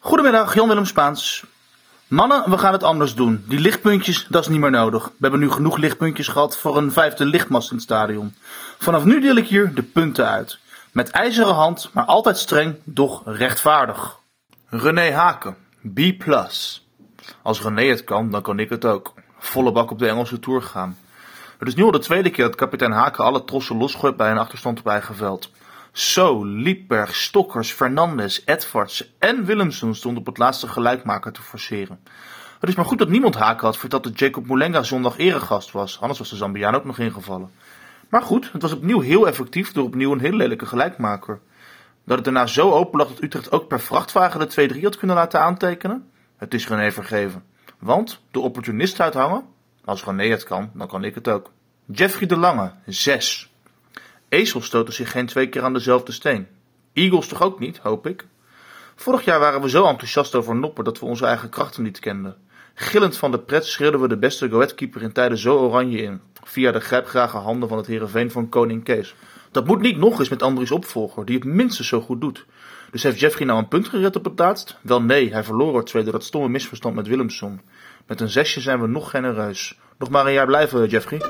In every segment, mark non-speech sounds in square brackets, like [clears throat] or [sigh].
Goedemiddag, Jan-Willem Spaans. Mannen, we gaan het anders doen. Die lichtpuntjes, dat is niet meer nodig. We hebben nu genoeg lichtpuntjes gehad voor een vijfde lichtmast in het stadion. Vanaf nu deel ik hier de punten uit. Met ijzeren hand, maar altijd streng, doch rechtvaardig. René Haken, B+. Als René het kan, dan kan ik het ook. Volle bak op de Engelse Tour gaan. Het is nu al de tweede keer dat kapitein Haken alle trossen losgooit bij een achterstand op eigen veld. Zo, Liepberg, Stokkers, Fernandes, Edwards en Willemsen stonden op het laatste gelijkmaker te forceren. Het is maar goed dat niemand Haken had verteld dat Jacob Moulenga zondag eregast was, anders was de Zambiaan ook nog ingevallen. Maar goed, het was opnieuw heel effectief door opnieuw een heel lelijke gelijkmaker. Dat het daarna zo open lag dat Utrecht ook per vrachtwagen de 2-3 had kunnen laten aantekenen? Het is René vergeven. Want de opportunist uithangen? Als René het kan, dan kan ik het ook. Jeffrey de Lange, 6. Ezels stoten zich geen twee keer aan dezelfde steen. Eagles toch ook niet, hoop ik. Vorig jaar waren we zo enthousiast over Nopper dat we onze eigen krachten niet kenden. Gillend van de pret schreeuwden we de beste Goetkeeper in tijden zo oranje in, via de grijpgrage handen van het Heerenveen van koning Kees. Dat moet niet nog eens met Andries opvolger, die het minstens zo goed doet. Dus heeft Jeffrey nou een punt gered op het laatst? Wel nee, hij verloor er twee door dat stomme misverstand met Willemson. Met een zesje zijn we nog genereus. Nog maar een jaar blijven, Jeffrey.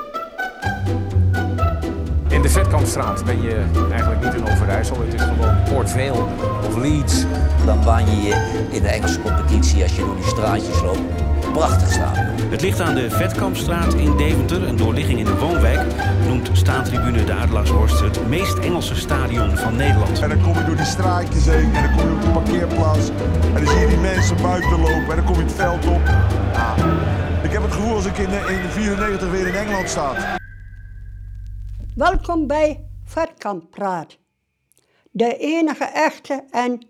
In de Vetkampstraat ben je eigenlijk niet in Overijssel. Het is gewoon Port Vale of Leeds. Dan baan je je in de Engelse competitie als je door die straatjes loopt. Prachtig stadion. Het ligt aan de Vetkampstraat in Deventer, een doorligging in de woonwijk. Noemt staantribune de Adelaarshorst het meest Engelse stadion van Nederland. En dan kom je door die straatjes heen en dan kom je op de parkeerplaats. En dan zie je die mensen buiten lopen en dan kom je het veld op. Ja, ik heb het gevoel als ik in, eh, in 94 weer in Engeland sta. Welkom bij Vetkamp Praat. De enige echte en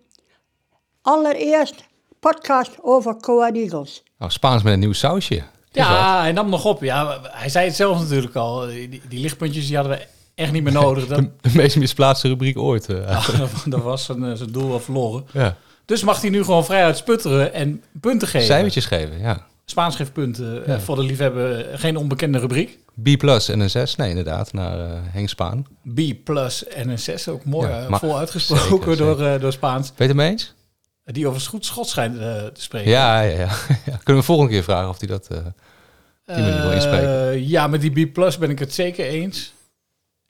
allereerst podcast over Coa Eagles. Nou, Spaans met een nieuw sausje. Ja, hij nam nog op. Ja, hij zei het zelf natuurlijk al. Die, die lichtpuntjes die hadden we echt niet meer nodig. De, de meest misplaatste rubriek ooit. eh. [laughs] dat was zijn, eh, zijn doel wel verloren. ja. Dus mag hij nu gewoon vrij sputteren en punten geven. Cijfertjes geven, ja. Spaans geeft punten eh, Ja. voor de liefhebber. Geen onbekende rubriek. B plus en een 6. Nee, inderdaad, naar eh, Henk Spaan. B plus en een 6. Ook mooi Ja, eh, vol uitgesproken zeker, door, zeker. eh, door Spaans. Weet je mee eens? Die over goed schot schijnt eh, te spreken. Ja, ja, ja. [laughs] ja. Kunnen we volgende keer vragen of hij dat... eh, die manier wil inspreken. Eh, ja, met die B plus ben ik het zeker eens.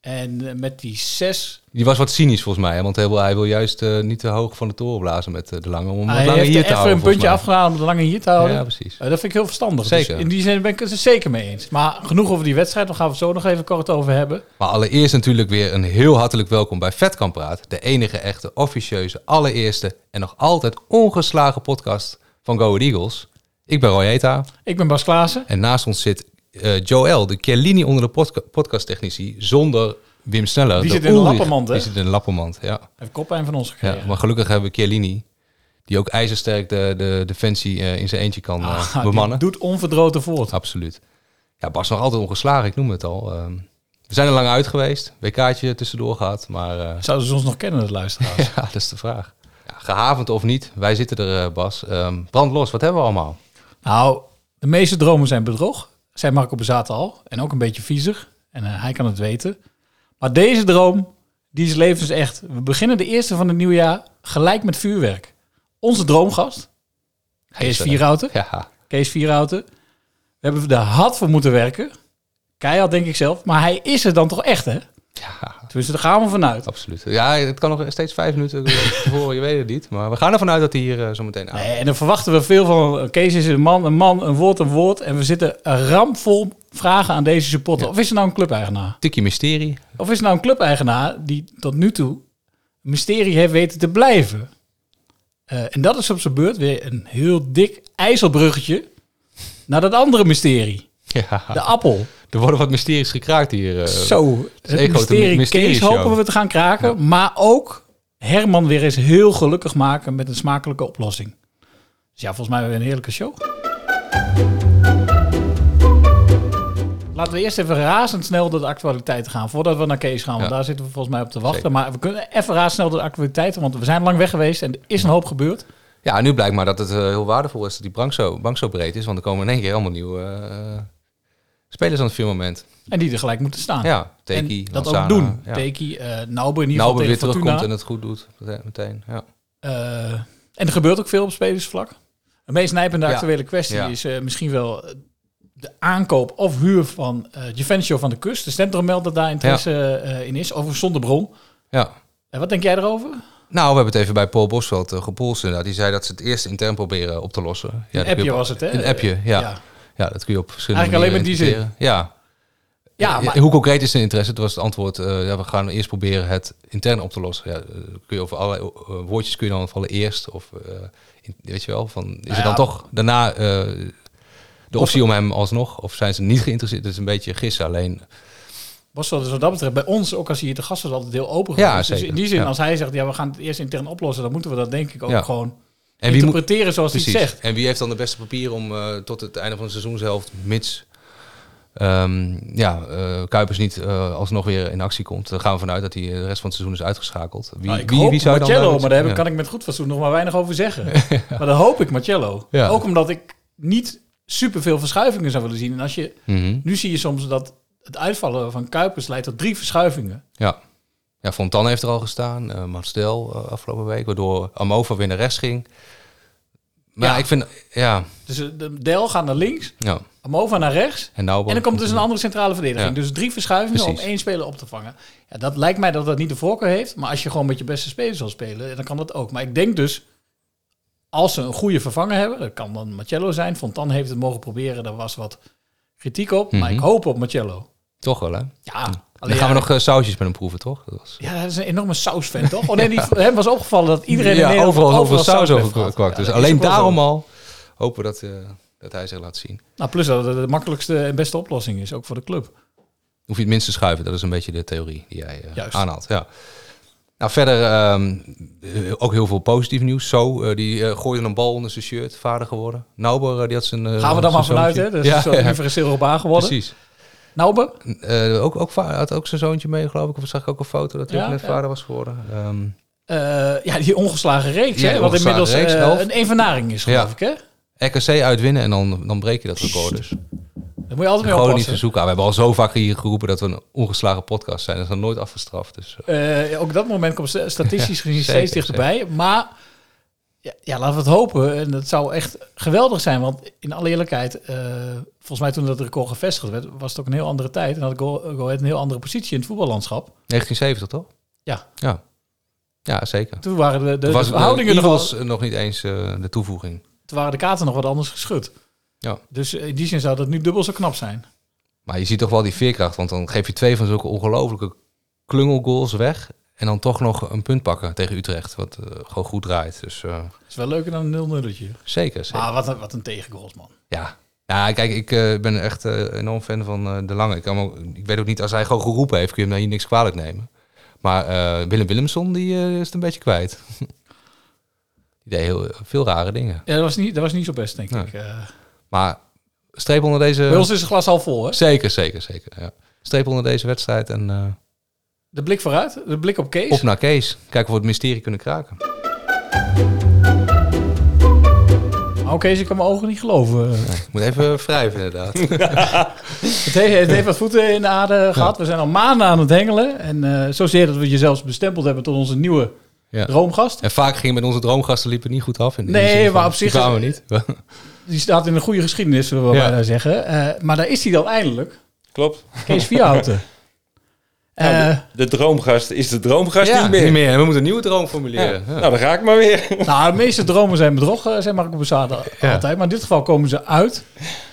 En eh, met die 6 Die was wat cynisch volgens mij, hè, want hij wil, hij wil juist eh, niet te hoog van de toren blazen met eh, de lange. Om wat Hij heeft hier er te even houden. een puntje afgedaan om de lange hier te houden. Ja, precies. Dat vind ik heel verstandig. Zeker. Dus in die zin ben ik het er zeker mee eens. Maar genoeg over die wedstrijd. Daar gaan we het zo nog even kort over hebben. Maar allereerst natuurlijk weer een heel hartelijk welkom bij Vetkamp Praat. De enige echte, officieuze, allereerste en nog altijd ongeslagen podcast van Go Ahead Eagles. Ik ben Roy Eta Ik ben Bas Klaassen. en naast ons zit eh, Joël, de Chiellini onder de podca- podcasttechnici, zonder Wim Sneller. Die zit in een lappenmand, hè? Die zit in een lappenmand, ja. Heeft koppijn van ons ja. gekregen. Maar gelukkig hebben we Chiellini, die ook ijzersterk de, de defensie eh, in zijn eentje kan eh, Ah, die bemannen. doet onverdroten voort. Absoluut. Ja, Bas nog altijd ongeslagen, ik noem het al. Ehm, we zijn er lang uit geweest, WK'tje tussendoor gehad, maar eh, [laughs] Zouden ze ons nog kennen, de luisteraars? [laughs] ja, dat is de vraag. Ja, gehavend of niet, wij zitten er, eh, Bas. Ehm brand los, wat hebben we allemaal? Nou, de meeste dromen zijn bedrog. Zei Marco Bezaten al. En ook een beetje viezig. En eh, hij kan het weten. Maar deze droom, die is levensecht. We beginnen de eerste van het nieuwe jaar gelijk met vuurwerk. Onze droomgast, Kees eh, Vierhouten. Ja, Kees Vierhouten. We hebben er hard voor moeten werken. Keihard denk ik zelf. Maar hij is er dan toch echt, hè? Ja, Tenminste, daar gaan we vanuit. absoluut. Ja, het kan nog steeds vijf minuten tevoren, je weet het niet. Maar we gaan ervan uit dat hij hier eh, zo meteen aan. Nee, en dan verwachten we veel van. Kees is een man, een man, een woord, een woord. En we zitten rampvol vragen aan deze supporter. Ja. Of is er nou een clubeigenaar? Tikkie mysterie. Of is er nou een clubeigenaar die tot nu toe mysterie heeft weten te blijven? Eh, en dat is op zijn beurt weer een heel dik ijzelbruggetje naar dat andere mysterie. Ja, De appel. Er worden wat mysteries gekraakt hier. eh. Zo, het grote mysterie mysterie hopen we te gaan kraken. Maar ook Herman weer eens heel gelukkig maken met een smakelijke oplossing. Dus ja, volgens mij hebben we een heerlijke show. Laten we eerst even razendsnel door de actualiteiten gaan. Voordat we naar Kees gaan, want Ja. daar zitten we volgens mij op te wachten. Zeker. Maar we kunnen even razendsnel door de actualiteiten, want we zijn lang weg geweest en er is een hoop gebeurd. Ja, nu blijkt maar dat het eh, heel waardevol is dat die bank zo, bank zo breed is. Want er komen in één keer allemaal nieuwe eh, spelers aan het firmament. En die er gelijk moeten staan. Ja, Teki, en dat ook doen. Ja. Teki, Nauber in ieder geval weer terugkomt en het goed doet meteen. Ja. Eh, En er gebeurt ook veel op spelersvlak. De meest nijpende Ja. actuele kwestie Ja. is eh, misschien wel de aankoop of huur van eh Juvencio van de Kust. De Centrum meldt dat daar interesse in is, over zonder bron. Ja. En wat denk jij erover? Nou, we hebben het even bij Paul Bosveld uh, gepolst. Die zei dat ze het eerst intern proberen op te lossen. Ja, kun appje was het, hè? Een appje, ja. Ja. Ja. dat kun je op verschillende Eigenlijk alleen maar die zin. Ja. Ja, maar Hoe concreet is de interesse? Toen was het antwoord, eh, ja, we gaan eerst proberen het intern op te lossen. Ja, eh, kun je over allerlei eh, woordjes kun je dan vallen eerst of in- weet je wel, van is Nou er dan toch daarna de optie om hem alsnog of zijn ze niet geïnteresseerd? Dat is een beetje gissen. Alleen Bosveld is wat dat betreft bij ons, ook als hier te gast was, altijd heel open Ja. Dus in die zin, Ja. als hij zegt, ja, we gaan het eerst intern oplossen, dan moeten we dat denk ik ook Ja. gewoon En wie moet- interpreteren zoals hij zegt. En wie heeft dan de beste papier om eh, tot het einde van de seizoenshelft, mits ehm, ja, eh, Kuipers niet eh, alsnog weer in actie komt? Dan gaan we vanuit dat hij de rest van het seizoen is uitgeschakeld. Wie, Nou, ik wie, hoop wie zou dan Marcello, daar- maar daar ja. kan ik met goed fatsoen nog maar weinig over zeggen. [laughs] Maar dan hoop ik Marcello. Ja. Ook omdat ik niet superveel verschuivingen zou willen zien. En als je, Mhm. nu zie je soms dat het uitvallen van Kuipers leidt tot drie verschuivingen. Ja. Ja, Fontan heeft er al gestaan, Marcel eh, afgelopen week, waardoor Amova weer naar rechts ging. Maar Ja. ik vind, ja, Dus eh, de Del gaat naar links, ja. Amova naar rechts. En nou En dan komt dus een andere centrale verdediging. Ja. Dus drie verschuivingen Precies. om één speler op te vangen. Ja, dat lijkt mij dat dat niet de voorkeur heeft. Maar als je gewoon met je beste spelers wil spelen, dan kan dat ook. Maar ik denk dus, als ze een goede vervanger hebben, dat kan dan Marcello zijn. Fontan heeft het mogen proberen, daar was wat kritiek op. Maar Mhm. ik hoop op Marcello. Toch wel, hè? Ja, Dan gaan we ja, nog eh, sausjes met hem proeven, toch? Dat was... Ja, dat is een enorme sausfan, toch? Oh nee, die, [laughs] hem was opgevallen dat iedereen ja, overal, overal saus over kwakt. Ja, dus alleen daarom zo. al hopen we dat, eh, dat hij zich laat zien. Nou, plus dat het de makkelijkste en beste oplossing is, ook voor de club. Hoef je het minst te schuiven. Dat is een beetje de theorie die jij Juist. aanhaalt. Ja. Nou, verder ehm, eh, ook heel veel positief nieuws. Zo, eh, die eh, gooide een bal onder zijn shirt, vader geworden. Nauber, die had zijn Gaan we dan maar vanuit, hè? Dus ja, ja, op A geworden. precies. Nauber? Eh, ook, ook, had ook zijn zoontje mee, geloof ik. Of zag ik ook een foto dat hij Ja, ook net ja. vader was geworden. Eh, ja, die ongeslagen reeks, Ja, hè? Wat inmiddels reeks, eh, elf. een evenaring is, geloof ik, hè? RKC uitwinnen en dan, dan breek je dat record dus. Daar moet je altijd mee Gewoon niet verzoeken. Ah, we hebben al zo vaak hier geroepen dat we een ongeslagen podcast zijn. Dat is nog nooit afgestraft. Dus, eh, Eh, ook dat moment komt sta- statistisch gezien steeds dichterbij. Maar ja, ja, laten we het hopen. En dat zou echt geweldig zijn. Want in alle eerlijkheid, eh, volgens mij toen dat record gevestigd werd, was het ook een heel andere tijd. En had Go, Go Ahead een heel andere positie in het voetballandschap. 1970 toch? Ja. Ja, ja zeker. Toen waren de, de, Toen de was verhoudingen de nog, wel- eh, nog niet eens eh, de toevoeging. toen waren de kaarten nog wat anders geschud. Ja. Dus in die zin zou dat nu dubbel zo knap zijn. Maar je ziet toch wel die veerkracht. Want dan geef je twee van zulke ongelofelijke klungelgoals weg. En dan toch nog een punt pakken tegen Utrecht. Wat eh, gewoon goed draait. Dus eh, is wel leuker dan een 0 nulletje. zeker. zeker. Ah, wat een, wat een tegengoals, man. Ja. Ja, kijk, ik eh, ben echt enorm fan van eh, De Lange. Ik, kan ook, ik weet ook niet, als hij gewoon geroepen heeft, kun je hem daar hier niks kwalijk nemen. Maar eh, Willem Willemson, die eh, is het een beetje kwijt. [laughs] die deed heel, veel rare dingen. Ja, dat was niet, dat was niet zo best, denk Nee. ik. Eh, Maar streep onder deze... bij ons is het glas al vol, hè? Zeker, zeker, zeker. Ja. Streep onder deze wedstrijd en eh, De blik vooruit, de blik op Kees. op naar Kees. Kijken of we het mysterie kunnen kraken. Oh, Kees, ik kan mijn ogen niet geloven. Ik moet even wrijven inderdaad. [laughs] Het heeft, het heeft wat voeten in de aarde gehad. We zijn al maanden aan het hengelen. En eh zozeer dat we je zelfs bestempeld hebben tot onze nieuwe Ja. droomgast. En vaak gingen met onze droomgasten liepen niet goed af. In, Nee, van, maar op die zich- kwamen we niet. [laughs] Die staat in een goede geschiedenis, zullen we Ja. bijna zeggen. Eh, maar daar is hij dan eindelijk. Klopt. Kees Vierhouten. [laughs] Nou, Eh, de, de droomgast is de droomgast Ja, niet meer. niet meer. We moeten een nieuwe droom formuleren. Ja. Nou, dan ga ik maar weer. [laughs] nou, de meeste dromen zijn bedrog, zijn Marco Borsato Ja. altijd. Maar in dit geval komen ze uit.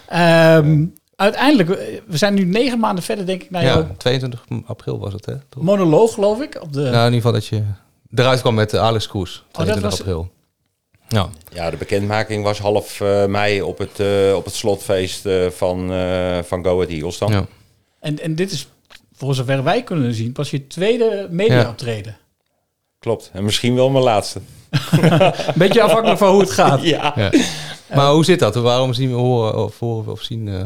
Ehm, uiteindelijk, eh, we zijn nu negen maanden verder, denk ik, naar Ja, jouw 22 april was het, hè? Toch? monoloog, geloof ik. Op de, Nou, in ieder geval dat je eruit kwam met Alex Koes. 22 was- april. Ja. Ja, de bekendmaking was half eh, mei op het, op het slotfeest eh, van, eh, van Go Ahead Eagles dan. ja. En, en dit is, voor zover wij kunnen zien, pas je tweede media-optreden. Klopt. En misschien wel mijn laatste. Een [laughs] beetje afhankelijk van hoe het gaat. Ja. Ja. Maar hoe zit dat? Waarom zien we horen of, horen of zien eh,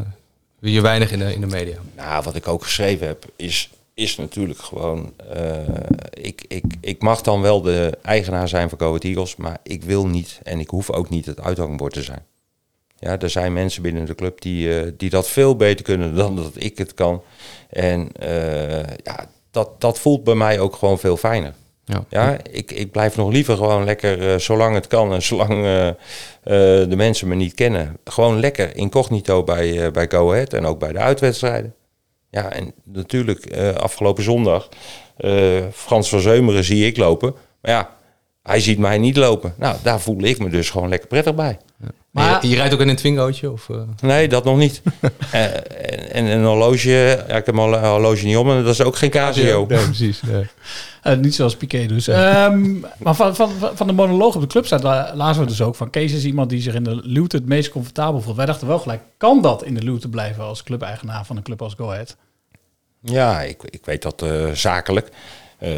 we je weinig in de, in de media? Nou, wat ik ook geschreven heb, is, is natuurlijk gewoon... eh, ik, ik, ik mag dan wel de eigenaar zijn van Go Eagles, maar ik wil niet en ik hoef ook niet het uithangbord te zijn. Ja, er zijn mensen binnen de club die, eh, die dat veel beter kunnen [laughs] dan dat ik het kan. En eh, ja, dat, dat voelt bij mij ook gewoon veel fijner. Ja. Ja, ik, ik blijf nog liever gewoon lekker, eh, zolang het kan en [laughs] zolang de mensen me niet kennen, gewoon lekker incognito bij, bij Go Ahead en ook bij de uitwedstrijden. Ja, en natuurlijk afgelopen zondag, Frans van Zeumeren zie ik lopen, maar ja, hij ziet mij niet lopen. Nou, daar voel ik me dus gewoon lekker prettig bij. Maar- je, je rijdt ook in een Twingootje? Of, eh? Nee, dat nog niet. [laughs] Eh, en, en een horloge, ja, ik heb mijn horlo- horloge niet om en dat is ook geen Casio. Nee, precies. nee. [laughs] Eh, niet zoals Piqué dus. Ehm, maar van, van, van de monoloog op de club staat, la- lazen we dus ook van... Kees is iemand die zich in de Luwte het meest comfortabel voelt. Wij dachten wel gelijk, kan dat in de Luwte blijven als clubeigenaar van een club als Go Ahead? Ja, ik, ik weet dat eh, zakelijk. eh,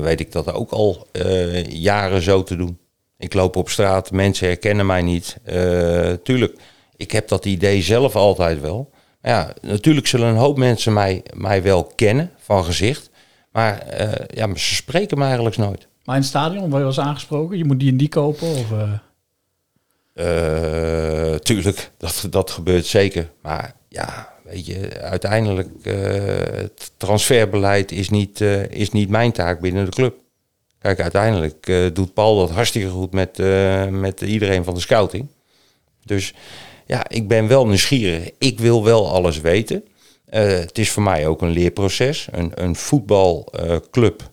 weet ik dat ook al eh, jaren zo te doen. Ik loop op straat, mensen herkennen mij niet. Eh, tuurlijk, ik heb dat idee zelf altijd wel. Maar ja, natuurlijk zullen een hoop mensen mij, mij wel kennen van gezicht. Maar eh, ja, maar ze spreken me eigenlijk nooit. Maar in het stadion, word je wel eens aangesproken? Je moet die en die kopen? Of, eh, tuurlijk, dat, dat gebeurt zeker. Maar ja, weet je, uiteindelijk het transferbeleid is niet, is niet mijn taak binnen de club. Kijk, uiteindelijk uh, doet Paul dat hartstikke goed met, met iedereen van de scouting. Dus ja, ik ben wel nieuwsgierig. Ik wil wel alles weten. het is voor mij ook een leerproces. Een, een voetbalclub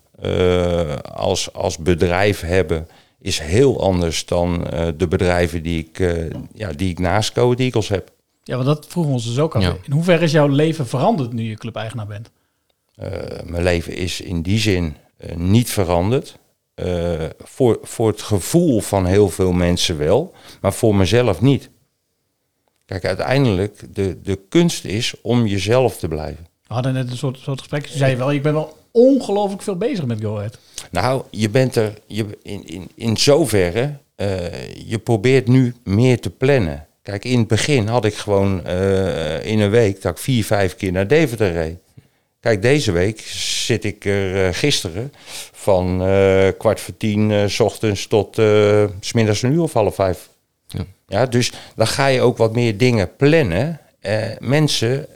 als, als bedrijf hebben is heel anders dan uh, de bedrijven die ik, uh, ja, die ik naast Go Eagles heb. Ja, want dat vroegen we ons dus ook. Ja. In hoeverre is jouw leven veranderd nu je clubeigenaar bent? Uh, mijn leven is in die zin niet veranderd. voor, voor het gevoel van heel veel mensen wel, maar voor mezelf niet. Kijk, uiteindelijk, de, de kunst is om jezelf te blijven. We hadden net een soort, soort gesprek. Toen zei je wel, ik ben wel ongelooflijk veel bezig met Go Ahead. Nou, je bent er je, in, in, in zoverre, uh, je probeert nu meer te plannen. Kijk, in het begin had ik gewoon uh, in een week dat ik vier, vijf keer naar Deventer reed. Kijk, deze week zit ik er uh, gisteren van kwart voor tien s ochtends tot s middags een uur of half vijf. Ja. ja, dus dan ga je ook wat meer dingen plannen. mensen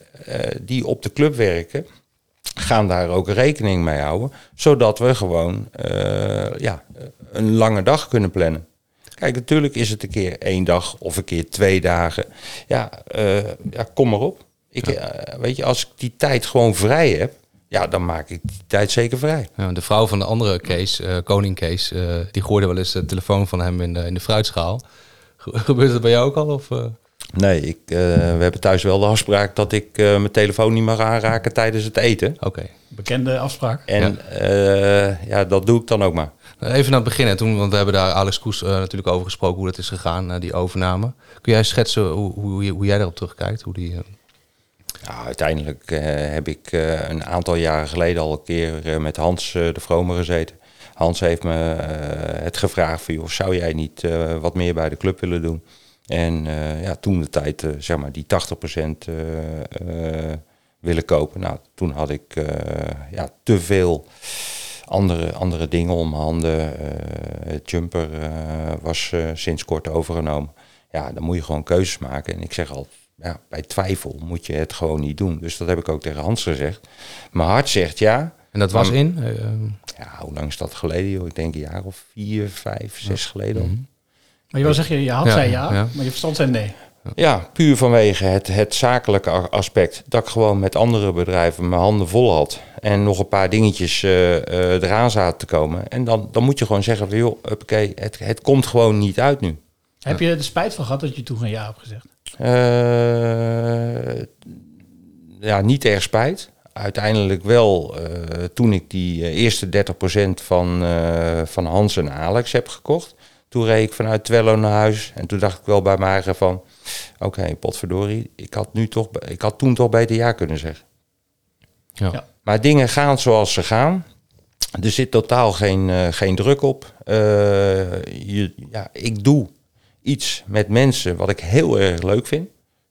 die op de club werken, gaan daar ook rekening mee houden, zodat we gewoon ja, een lange dag kunnen plannen. Kijk, natuurlijk is het een keer één dag of een keer twee dagen. Ja, ja kom maar op. Ik, ja. uh, weet je, als ik die tijd gewoon vrij heb, ja, dan maak ik die tijd zeker vrij. Ja, de vrouw van de andere Kees, koning Kees, die gooide wel eens de telefoon van hem in de, in de fruitschaal. [laughs] Gebeurt dat bij jou ook al? Of, Nee, ik, uh, we hebben thuis wel de afspraak dat ik uh, mijn telefoon niet mag aanraken tijdens het eten. Oké. Okay. Bekende afspraak. En ja. Uh, ja. dat doe ik dan ook maar. Even naar het begin, toen, want we hebben daar Alex Koes natuurlijk over gesproken hoe dat is gegaan, die overname. Kun jij schetsen hoe, hoe, hoe jij daarop terugkijkt? Hoe die, uiteindelijk heb ik een aantal jaren geleden al een keer met Hans de Vromer gezeten. Hans heeft me het gevraagd van, joh, zou jij niet wat meer bij de club willen doen? En ja, toen de tijd, zeg maar, die 80% uh, willen kopen. Nou, toen had ik ja, te veel andere, andere dingen om handen. jumper was sinds kort overgenomen. Ja, dan moet je gewoon keuzes maken. En ik zeg al, ja, bij twijfel moet je het gewoon niet doen. Dus dat heb ik ook tegen Hans gezegd. Mijn hart zegt ja. En dat was maar, in? Ja, hoe lang is dat geleden? Joh? Ik denk een jaar of vier, vijf, zes geleden. Mm -hmm. Maar je wil zeggen, je had ja, zei ja, ja, maar je verstand zei nee. Ja, puur vanwege het, het zakelijke aspect. Dat ik gewoon met andere bedrijven mijn handen vol had. En nog een paar dingetjes uh, uh, eraan zaten te komen. En dan, dan moet je gewoon zeggen, van, joh, okay, het, het komt gewoon niet uit nu. Heb je er spijt van gehad dat je toen geen ja hebt gezegd? Uh, ja, niet erg spijt. Uiteindelijk wel, toen ik die eerste 30% van, van Hans en Alex heb gekocht toen reed ik vanuit Twello naar huis. En toen dacht ik wel bij mij van... Oké, okay, potverdorie. Ik had, nu toch, ik had toen toch beter ja kunnen zeggen. Ja. ja. Maar dingen gaan zoals ze gaan. Er zit totaal geen, uh, geen druk op. Uh, je, ja, ik doe iets met mensen wat ik heel erg leuk vind.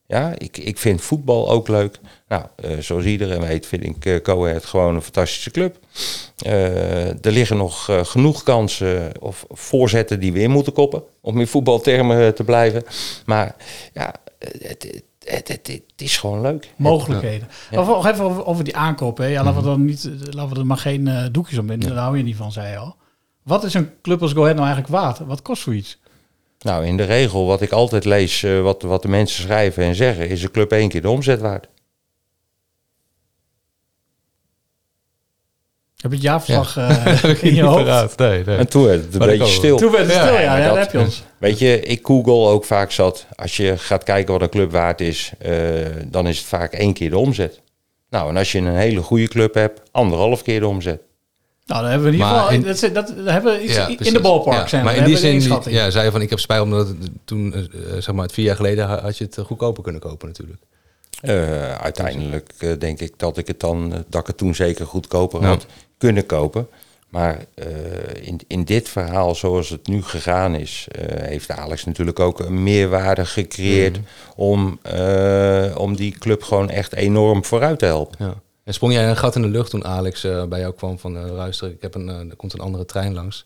Ja, ik, ik vind voetbal ook leuk. Nou, uh, zoals iedereen weet vind ik uh, Go Ahead gewoon een fantastische club. Uh, er liggen nog genoeg kansen of voorzetten die we in moeten koppen. Om in voetbaltermen te blijven. Maar ja, het, het, het, het is gewoon leuk. Mogelijkheden. Ja. Ja. Nog even over, over, die aankoop. Hè. Ja, laten, we dan niet, laten we er maar geen doekjes om binden. Daar hou je niet van, zei je al. Wat is een club als Go Ahead nou eigenlijk waard? Wat kost zoiets? Nou, in de regel, wat ik altijd lees, eh, wat, wat de mensen schrijven en zeggen, is de club één keer de omzet waard. Heb je het jaarverslag Ja. eh, [laughs] in je hoofd? Nee, nee. En toen werd het een Maar beetje stil. Toen werd het Ja, stil, ja, dat- heb je ons. Weet je, ik google ook vaak zat. Als je gaat kijken wat een club waard is, eh, dan is het vaak één keer de omzet. Nou, en als je een hele goede club hebt, anderhalf keer de omzet. Nou, dan hebben we in ieder geval... in- dat, dat, dat hebben we iets Ja, in precies. de ballpark Ja, zijn we. Maar in die zin, ja, zei je van ik heb spijt omdat het toen, eh, zeg maar, het vier jaar geleden ha- had je het goedkoper kunnen kopen natuurlijk. Eh, uiteindelijk eh, denk ik dat ik het dan, dat ik het toen zeker goedkoper had kunnen kopen. Maar eh, in, in dit verhaal, zoals het nu gegaan is, eh, heeft Alex natuurlijk ook een meerwaarde gecreëerd Mhm. om, eh, om die club gewoon echt enorm vooruit te helpen. Ja. En sprong jij een gat in de lucht toen Alex eh, bij jou kwam van uh, luister, ik heb een, eh, er komt een andere trein langs.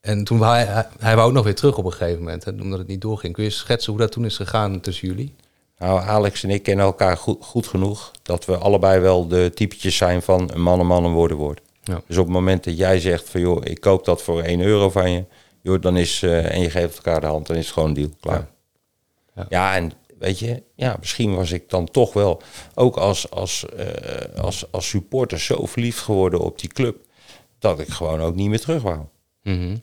En toen hij, hij, hij wou ook nog weer terug op een gegeven moment, hè, omdat het niet doorging. Kun je schetsen hoe dat toen is gegaan tussen jullie? Nou, Alex en ik kennen elkaar goed, goed genoeg dat we allebei wel de typetjes zijn van een man, een man, een woord, een woord. Ja. Dus op het moment dat jij zegt van joh, ik koop dat voor 1 euro van je, joh, dan is, en je geeft elkaar de hand, dan is het gewoon een deal, klaar. Ja. Ja, en weet je, ja, misschien was ik dan toch wel, ook als, als, eh, als, als supporter, zo verliefd geworden op die club, dat ik gewoon ook niet meer terug wou. Mhm.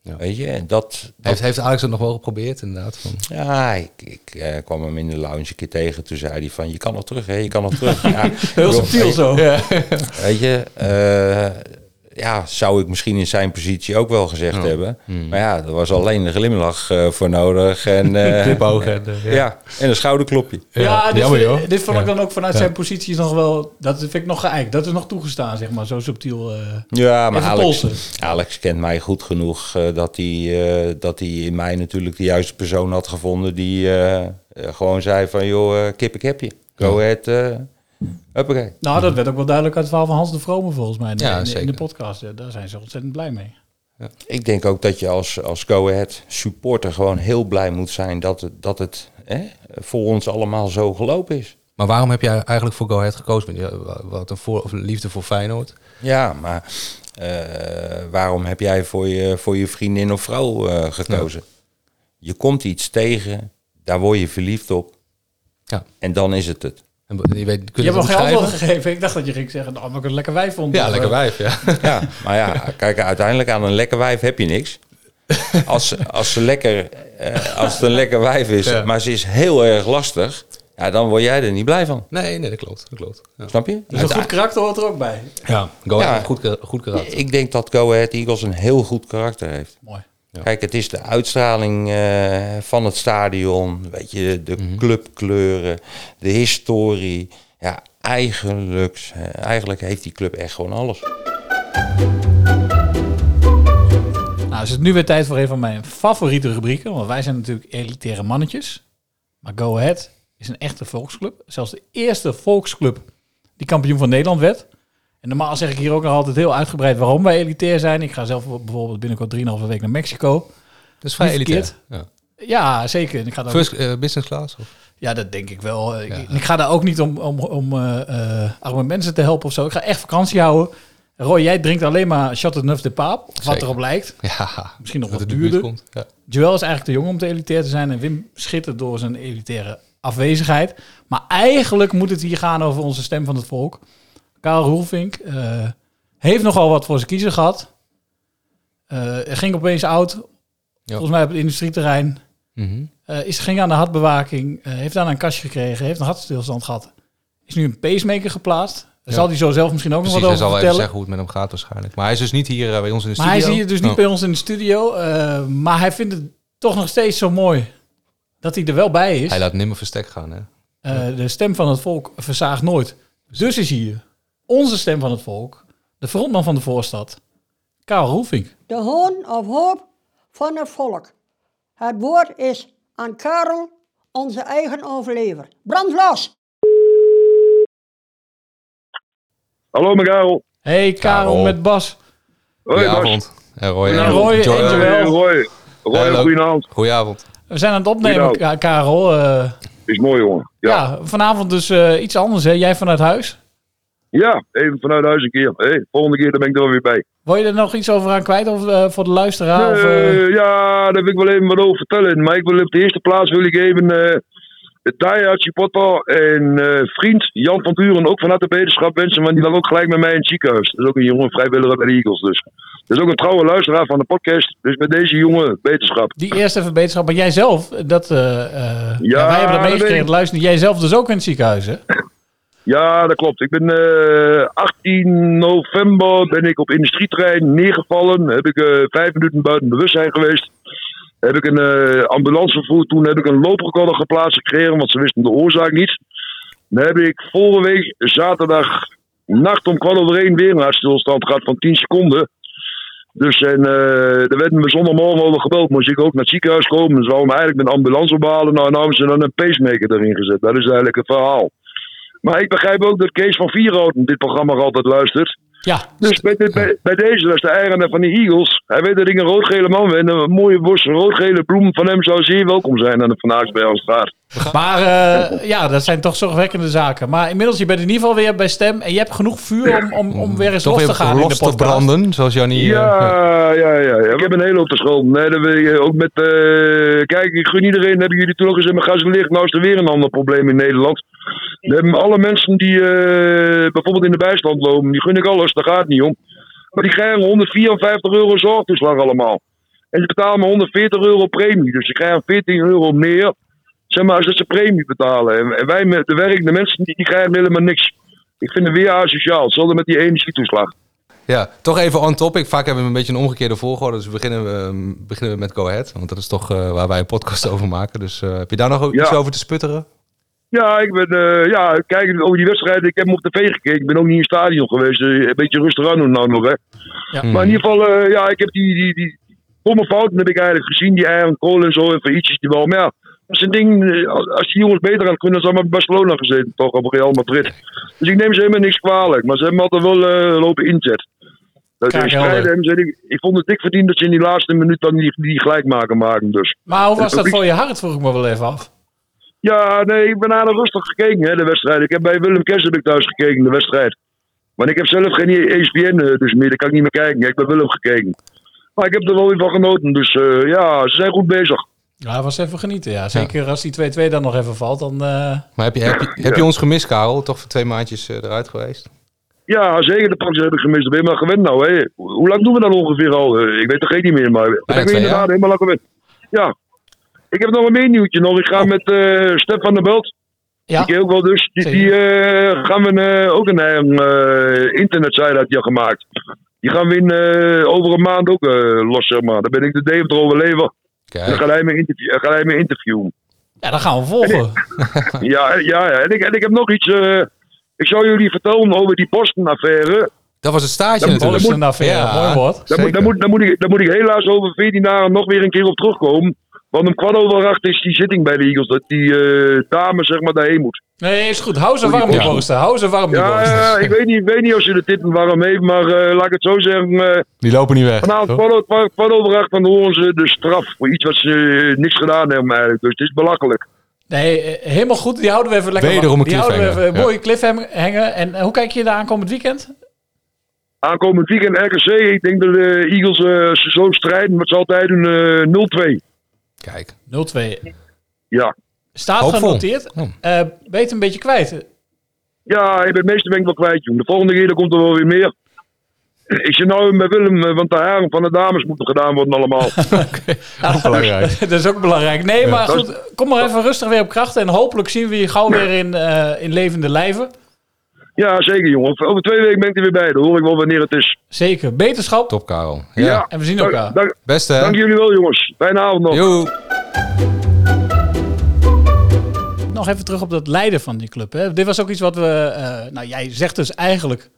Ja. Weet je, en dat, dat Heeft, heeft Alex het nog wel geprobeerd inderdaad? Van, ja, ik, ik eh, kwam hem in de lounge een keer tegen. Toen zei hij van, je kan nog terug, hè? Je kan nog terug. [laughs] Ja, Heel subtiel zo. Weet je, [laughs] eh, ja, zou ik misschien in zijn positie ook wel gezegd Ja. hebben. Hmm. Maar ja, er was alleen een glimlach eh, voor nodig. En, [laughs] eh, Knipoog en, ja. ja. en een schouderklopje. Ja, dit, jammer, vind- joh. dit vond ik Ja. dan ook vanuit Ja. zijn positie nog wel... Dat vind ik nog geëikt. Dat is nog toegestaan, zeg maar. Zo subtiel. eh Ja, maar Alex, polsen. Alex kent mij goed genoeg eh, dat, hij, eh, dat hij in mij natuurlijk de juiste persoon had gevonden. Die gewoon zei van, joh, kip, ik heb je. Go ahead, eh huppakee. Nou, dat werd ook wel duidelijk uit het verhaal van Hans de Vrome volgens mij. in de- Ja, in, de, in de zeker. podcast. Ja, daar zijn ze ontzettend blij mee. Ik denk ook dat je als, als Go Ahead supporter gewoon heel blij moet zijn dat het, dat het hè, voor ons allemaal zo gelopen is. Maar waarom heb jij eigenlijk voor Go Ahead gekozen? Ja, Wat een voor, of liefde voor Feyenoord? Ja, maar eh, waarom heb jij voor je, voor je vriendin of vrouw eh, gekozen? Je komt iets tegen, daar word je verliefd op. Ja. En dan is het het. En je weet, kun Je je hebt nog geen antwoord gegeven. Ik dacht dat je ging zeggen, nou, omdat ik het lekker wijf vond. Ja, lekker wijf, ja. [laughs] Ja, maar ja, kijk, uiteindelijk aan een lekker wijf heb je niks. Als, als, ze lekker, eh, als het een lekker wijf is, Ja. maar ze is heel erg lastig, ja, dan word jij er niet blij van. Nee, nee, dat klopt. Dat klopt. Ja, Snap je? Dus een goed karakter hoort er ook bij. ja. Go Ahead Ja. goed, goed karakter. Ik denk dat Go Ahead Eagles een heel goed karakter heeft. Mooi. Ja. Kijk, het is de uitstraling eh, van het stadion, weet je, de Mhm. clubkleuren, de historie. Ja, eigenlijk, eh, eigenlijk heeft die club echt gewoon alles. Nou, is het nu weer tijd voor een van mijn favoriete rubrieken. Want wij zijn natuurlijk elitaire mannetjes. Maar Go Ahead is een echte volksclub. Zelfs de eerste volksclub die kampioen van Nederland werd. En normaal zeg ik hier ook nog altijd heel uitgebreid waarom wij elitair zijn. Ik ga zelf bijvoorbeeld binnenkort 3,5 week naar Mexico. Dat is vrij elitair. Ja. Ja, zeker. Ik ga daar First eh, business class? Of? Ja, dat denk ik wel. Ik, Ja. ik ga daar ook niet om, om, om eh, eh, arme mensen te helpen of zo. Ik ga echt vakantie houden. Roy, jij drinkt alleen maar Chateauneuf de Paap. Wat Zeker. erop lijkt. Ja. Misschien nog wat duurder. komt. Ja. Joel is eigenlijk te jong om te elitair te zijn. En Wim schittert door zijn elitaire afwezigheid. Maar eigenlijk moet het hier gaan over onze stem van het volk. Karel Roelvink eh, heeft nogal wat voor zijn kiezer gehad. Eh, ging opeens oud. Volgens mij op het industrieterrein. Mhm. Eh, is, ging aan de hartbewaking, heeft daarna een kastje gekregen, heeft een hartstilstand gehad. Is nu een pacemaker geplaatst. Daar Ja. zal hij zo zelf misschien ook Precies, nog hij wat over zal wel even zeggen hoe het met hem gaat waarschijnlijk. Maar hij is dus niet hier eh, bij ons in de maar hij studio. is hier dus niet Oh. bij ons in de studio. maar hij vindt het toch nog steeds zo mooi dat hij er wel bij is. Hij laat nimmer verstek gaan, hè? De stem van het volk verzaagt nooit. Dus is hier onze stem van het volk, de frontman van de voorstad, Karel Roelvink. De hoon of hoop van het volk. Het woord is aan Karel, onze eigen overlever. Brand los! Hallo Miguel. Hey Karel, Karel. met Bas. Hoi Bas. Goedenavond. En Roy. En Roy en Joel. Joel. Hey, Roy. Roy, goedenavond. Goedenavond. We zijn aan het opnemen, Goedenavond. Ka- Karel. eh, Is mooi jongen. Ja, Ja. vanavond dus eh, iets anders, hè? Jij vanuit huis? Ja, even vanuit huis een keer. Hey, volgende keer dan ben ik er weer bij. Wil je er nog iets over aan kwijt of, eh, voor de luisteraar? of, eh? Eh, ja, daar wil ik wel even wat over vertellen. Maar ik wil op de eerste plaats wil ik even de Thai supporter en vriend Jan van Buren ook vanuit de beterschap wensen. Want die lag ook gelijk met mij in het ziekenhuis. Dat is ook een jongen vrijwilliger bij de Eagles. Dus. Dat is ook een trouwe luisteraar van de podcast. Dus met deze jongen beterschap. Die eerste even beterschap, maar jij zelf, dat, ja, wij hebben dat meegekregen, luister, jij zelf dus ook in het ziekenhuis, hè? Ja, dat klopt. Ik ben eh 18 november ben ik op industrieterrein neergevallen. Heb ik eh, vijf minuten buiten bewustzijn geweest. Heb ik een eh, ambulance vervoerd. Toen heb ik een looprecorder geplaatst gekregen, want ze wisten de oorzaak niet. Dan heb ik vorige week zaterdag nacht om kwart over één weer een hartstilstand gehad van 10 seconden. Dus en, eh daar werd me zondagmorgen over gebeld. Moest ik ook naar het ziekenhuis komen. Ze wouden me eigenlijk met een ambulance ophalen. Nou, nou hebben ze dan een pacemaker erin gezet. Dat is eigenlijk het verhaal. Maar ik begrijp ook dat Kees van Vierhouten dit programma altijd luistert. Ja. Dus bij, dit- bij, bij deze, dat is de eigenaar van de Eagles. Hij weet dat ik een rood-gele man ben. En een mooie bos rood-gele bloem van hem zou zeer welkom zijn aan de Van Haaksbergenstraat. Maar eh, ja, dat zijn toch zorgwekkende zaken. Maar inmiddels, je bent in ieder geval weer bij stem en je hebt genoeg vuur om, om, om weer eens Toch los te gaan in de los te branden, zoals Jannie... eh, Ja, ja, ja, ja. Ik heb een hele hoop te schulden. Nee, dat wil je ook met. eh, kijk, ik gun iedereen. Hebben jullie toen nog eens in mijn gas gelicht? Nou is er weer een ander probleem in Nederland. We hebben alle mensen die eh, bijvoorbeeld in de bijstand lopen, die gun ik alles, daar gaat het niet om. Maar die krijgen 154 euro zorgtoeslag allemaal. En ze betalen maar 140 euro premie. Dus ze krijgen 14 euro meer. Zeg maar, als dat ze premie betalen. En, en wij met de werkende mensen, die, die krijgen helemaal niks. Ik vind het weer asociaal. Hetzelfde met die energietoeslag. Ja, toch even on topic. Vaak hebben we een beetje een omgekeerde volgorde. Dus beginnen we, ehm, beginnen we met Go Ahead. Want dat is toch eh, waar wij een podcast over maken. Dus eh, heb je daar nog Ja. iets over te sputteren? Ja, ik ben, eh, ja, kijk, over die wedstrijd, ik heb hem op tv gekeken. Ik ben ook niet in het stadion geweest. eh, een beetje rustig aan doen nou nog, hè. Ja. Maar in ieder geval, eh, ja, ik heb die, die, die domme fouten heb ik eigenlijk gezien. Die Aaron Cole en zo, en ietsjes die wel. Maar ja, dat is een ding, als, die jongens beter aan het kunnen, dan zijn we bij Barcelona gezeten, toch, op Real Madrid. Dus ik neem ze helemaal niks kwalijk. Maar ze hebben altijd wel lopen inzet. Dat ze, ik, ik vond het dik verdiend dat ze in die laatste minuut dan die, die gelijkmaker maken. Dus. Maar hoe was dat voor je hart, vroeg ik me wel even af. Ja, nee, ik ben aardig rustig gekeken, hè, de wedstrijd. Ik heb bij Willem Kers heb ik thuis gekeken, de wedstrijd. Want ik heb zelf geen ESPN eh, dus meer, daar kan ik niet meer kijken. Ik heb bij Willem gekeken. Maar ik heb er wel weer van genoten, dus eh, ja, ze zijn goed bezig. Ja, dat was even genieten, ja. Zeker als die 2-2 dan nog even valt, dan... eh, Maar heb je, heb je, heb je ons gemist, Karel? Toch voor twee maandjes eruit geweest? Ja, zeker, de praxis heb ik gemist. Dan ben je maar gewend nou, hè. Hoe lang doen we dat ongeveer al? Ik weet toch geen niet meer, maar ik ben twee inderdaad jaar. helemaal lang gewend. Ja. Ik heb nog een meer nieuwtje nog. Ik ga met eh Stef van der Belt. Ja. Die ken je ook wel dus. Die, die eh, gaan we eh, ook een eh internetsite uit je gemaakt. Die gaan we in, eh, over een maand ook eh, los, zeg maar. Dan ben ik de Deventer overlever. Dan gaat hij me, interview, hij me interviewen. ja, dan gaan we volgen. [laughs] ja, ja, ja. En ik, en ik heb nog iets. eh, ik zou jullie vertellen over die postenaffaire. dat was Dat moet- natuurlijk. Dat is een affaire, Ja. mooi woord. Daar moet, daar, moet, daar, moet ik, daar moet ik helaas over 14 dagen nog weer een keer op terugkomen. Want om kwart over acht is die zitting bij de Eagles. Dat die eh, dame zeg maar daarheen moet. Nee, is goed. Hou ze warm, die borsten. Hou ze warm, die Ja, borsten. ja, ik, weet niet, ik weet niet of ze de titel waarom heeft. Maar eh, laat ik het zo zeggen. eh, Die lopen niet weg. vanavond kwart kwart over acht dan horen ze de straf. Voor iets wat ze eh, niks gedaan hebben eigenlijk. Dus het is belachelijk. Nee, helemaal goed. Die houden we even lekker Wederom een Die houden we even ja. mooi cliffhanger. En hoe kijk je daar aankomend weekend? Aankomend weekend RKC. Ik denk dat de Eagles eh, ze zo strijden. Wat ze altijd doen eh 0-2. Kijk. 0-2. Ja. Staat Hoopvol. genoteerd. Oh. Eh ben je het een beetje kwijt? Ja, ik ben het meeste ben ik wel kwijt, jongen. De volgende keer dan komt er wel weer meer. Ik zit nou met Willem, eh, want de haren van de dames moeten gedaan worden allemaal. [laughs] Ook belangrijk. [laughs] dat is ook belangrijk. Nee, maar goed. Kom maar even rustig weer op kracht. En hopelijk zien we je gauw weer in, eh, in levende lijven. Ja, zeker, jongen. Over twee weken ben ik er weer bij. Dan hoor ik wel wanneer het is. Zeker. Beterschap. Top, Karel. Ja. En we zien elkaar. Dank, Beste, hè? dank jullie wel, jongens. Fijne avond nog. Joe. Nog even terug op dat leiden van die club. Hè. Dit was ook iets wat we... eh, nou, jij zegt dus eigenlijk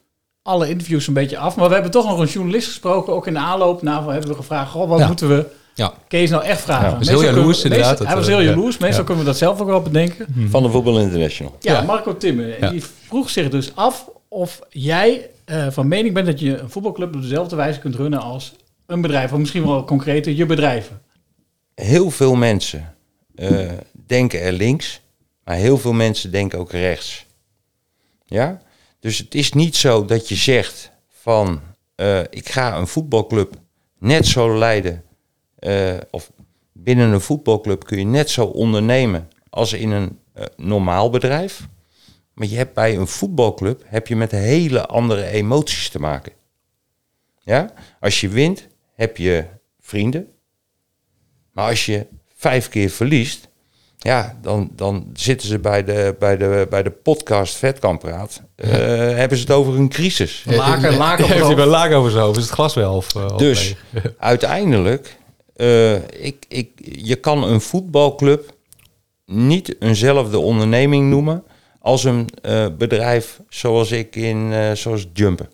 alle interviews een beetje af. Maar we hebben toch nog een journalist gesproken. Ook in de aanloop. Nou, hebben we gevraagd... Goh, wat Ja. moeten we Ja. Kees nou echt vragen? Ja, was heel Meestal jaloers, kunnen we- inderdaad, meestal- Hij dat, was heel eh, ja. jaloers. Meestal Ja. kunnen we dat zelf ook wel bedenken. Van de Voetbal International. Ja, Ja. Marco Timmer. Die vroeg zich dus af of jij eh, van mening bent dat je een voetbalclub op dezelfde wijze kunt runnen als een bedrijf. Of misschien wel concreter je bedrijven. Heel veel mensen eh, denken er links, maar heel veel mensen denken ook rechts. Ja? Dus het is niet zo dat je zegt van eh, ik ga een voetbalclub net zo leiden. Eh, of binnen een voetbalclub kun je net zo ondernemen als in een eh, normaal bedrijf. Maar je hebt bij een voetbalclub heb je met hele andere emoties te maken. Ja? Als je wint, heb je vrienden. Maar als je vijf keer verliest, ja, dan, dan zitten ze bij de, bij de, bij de podcast Vetkampraat. eh hebben ze het over een crisis. Laken, laken Heeft hij over zijn hoofd? Is het glas wel? Of, eh, Dus uiteindelijk, eh, ik, ik, je kan een voetbalclub niet eenzelfde onderneming noemen als een eh, bedrijf zoals ik in, eh, zoals Jumpen.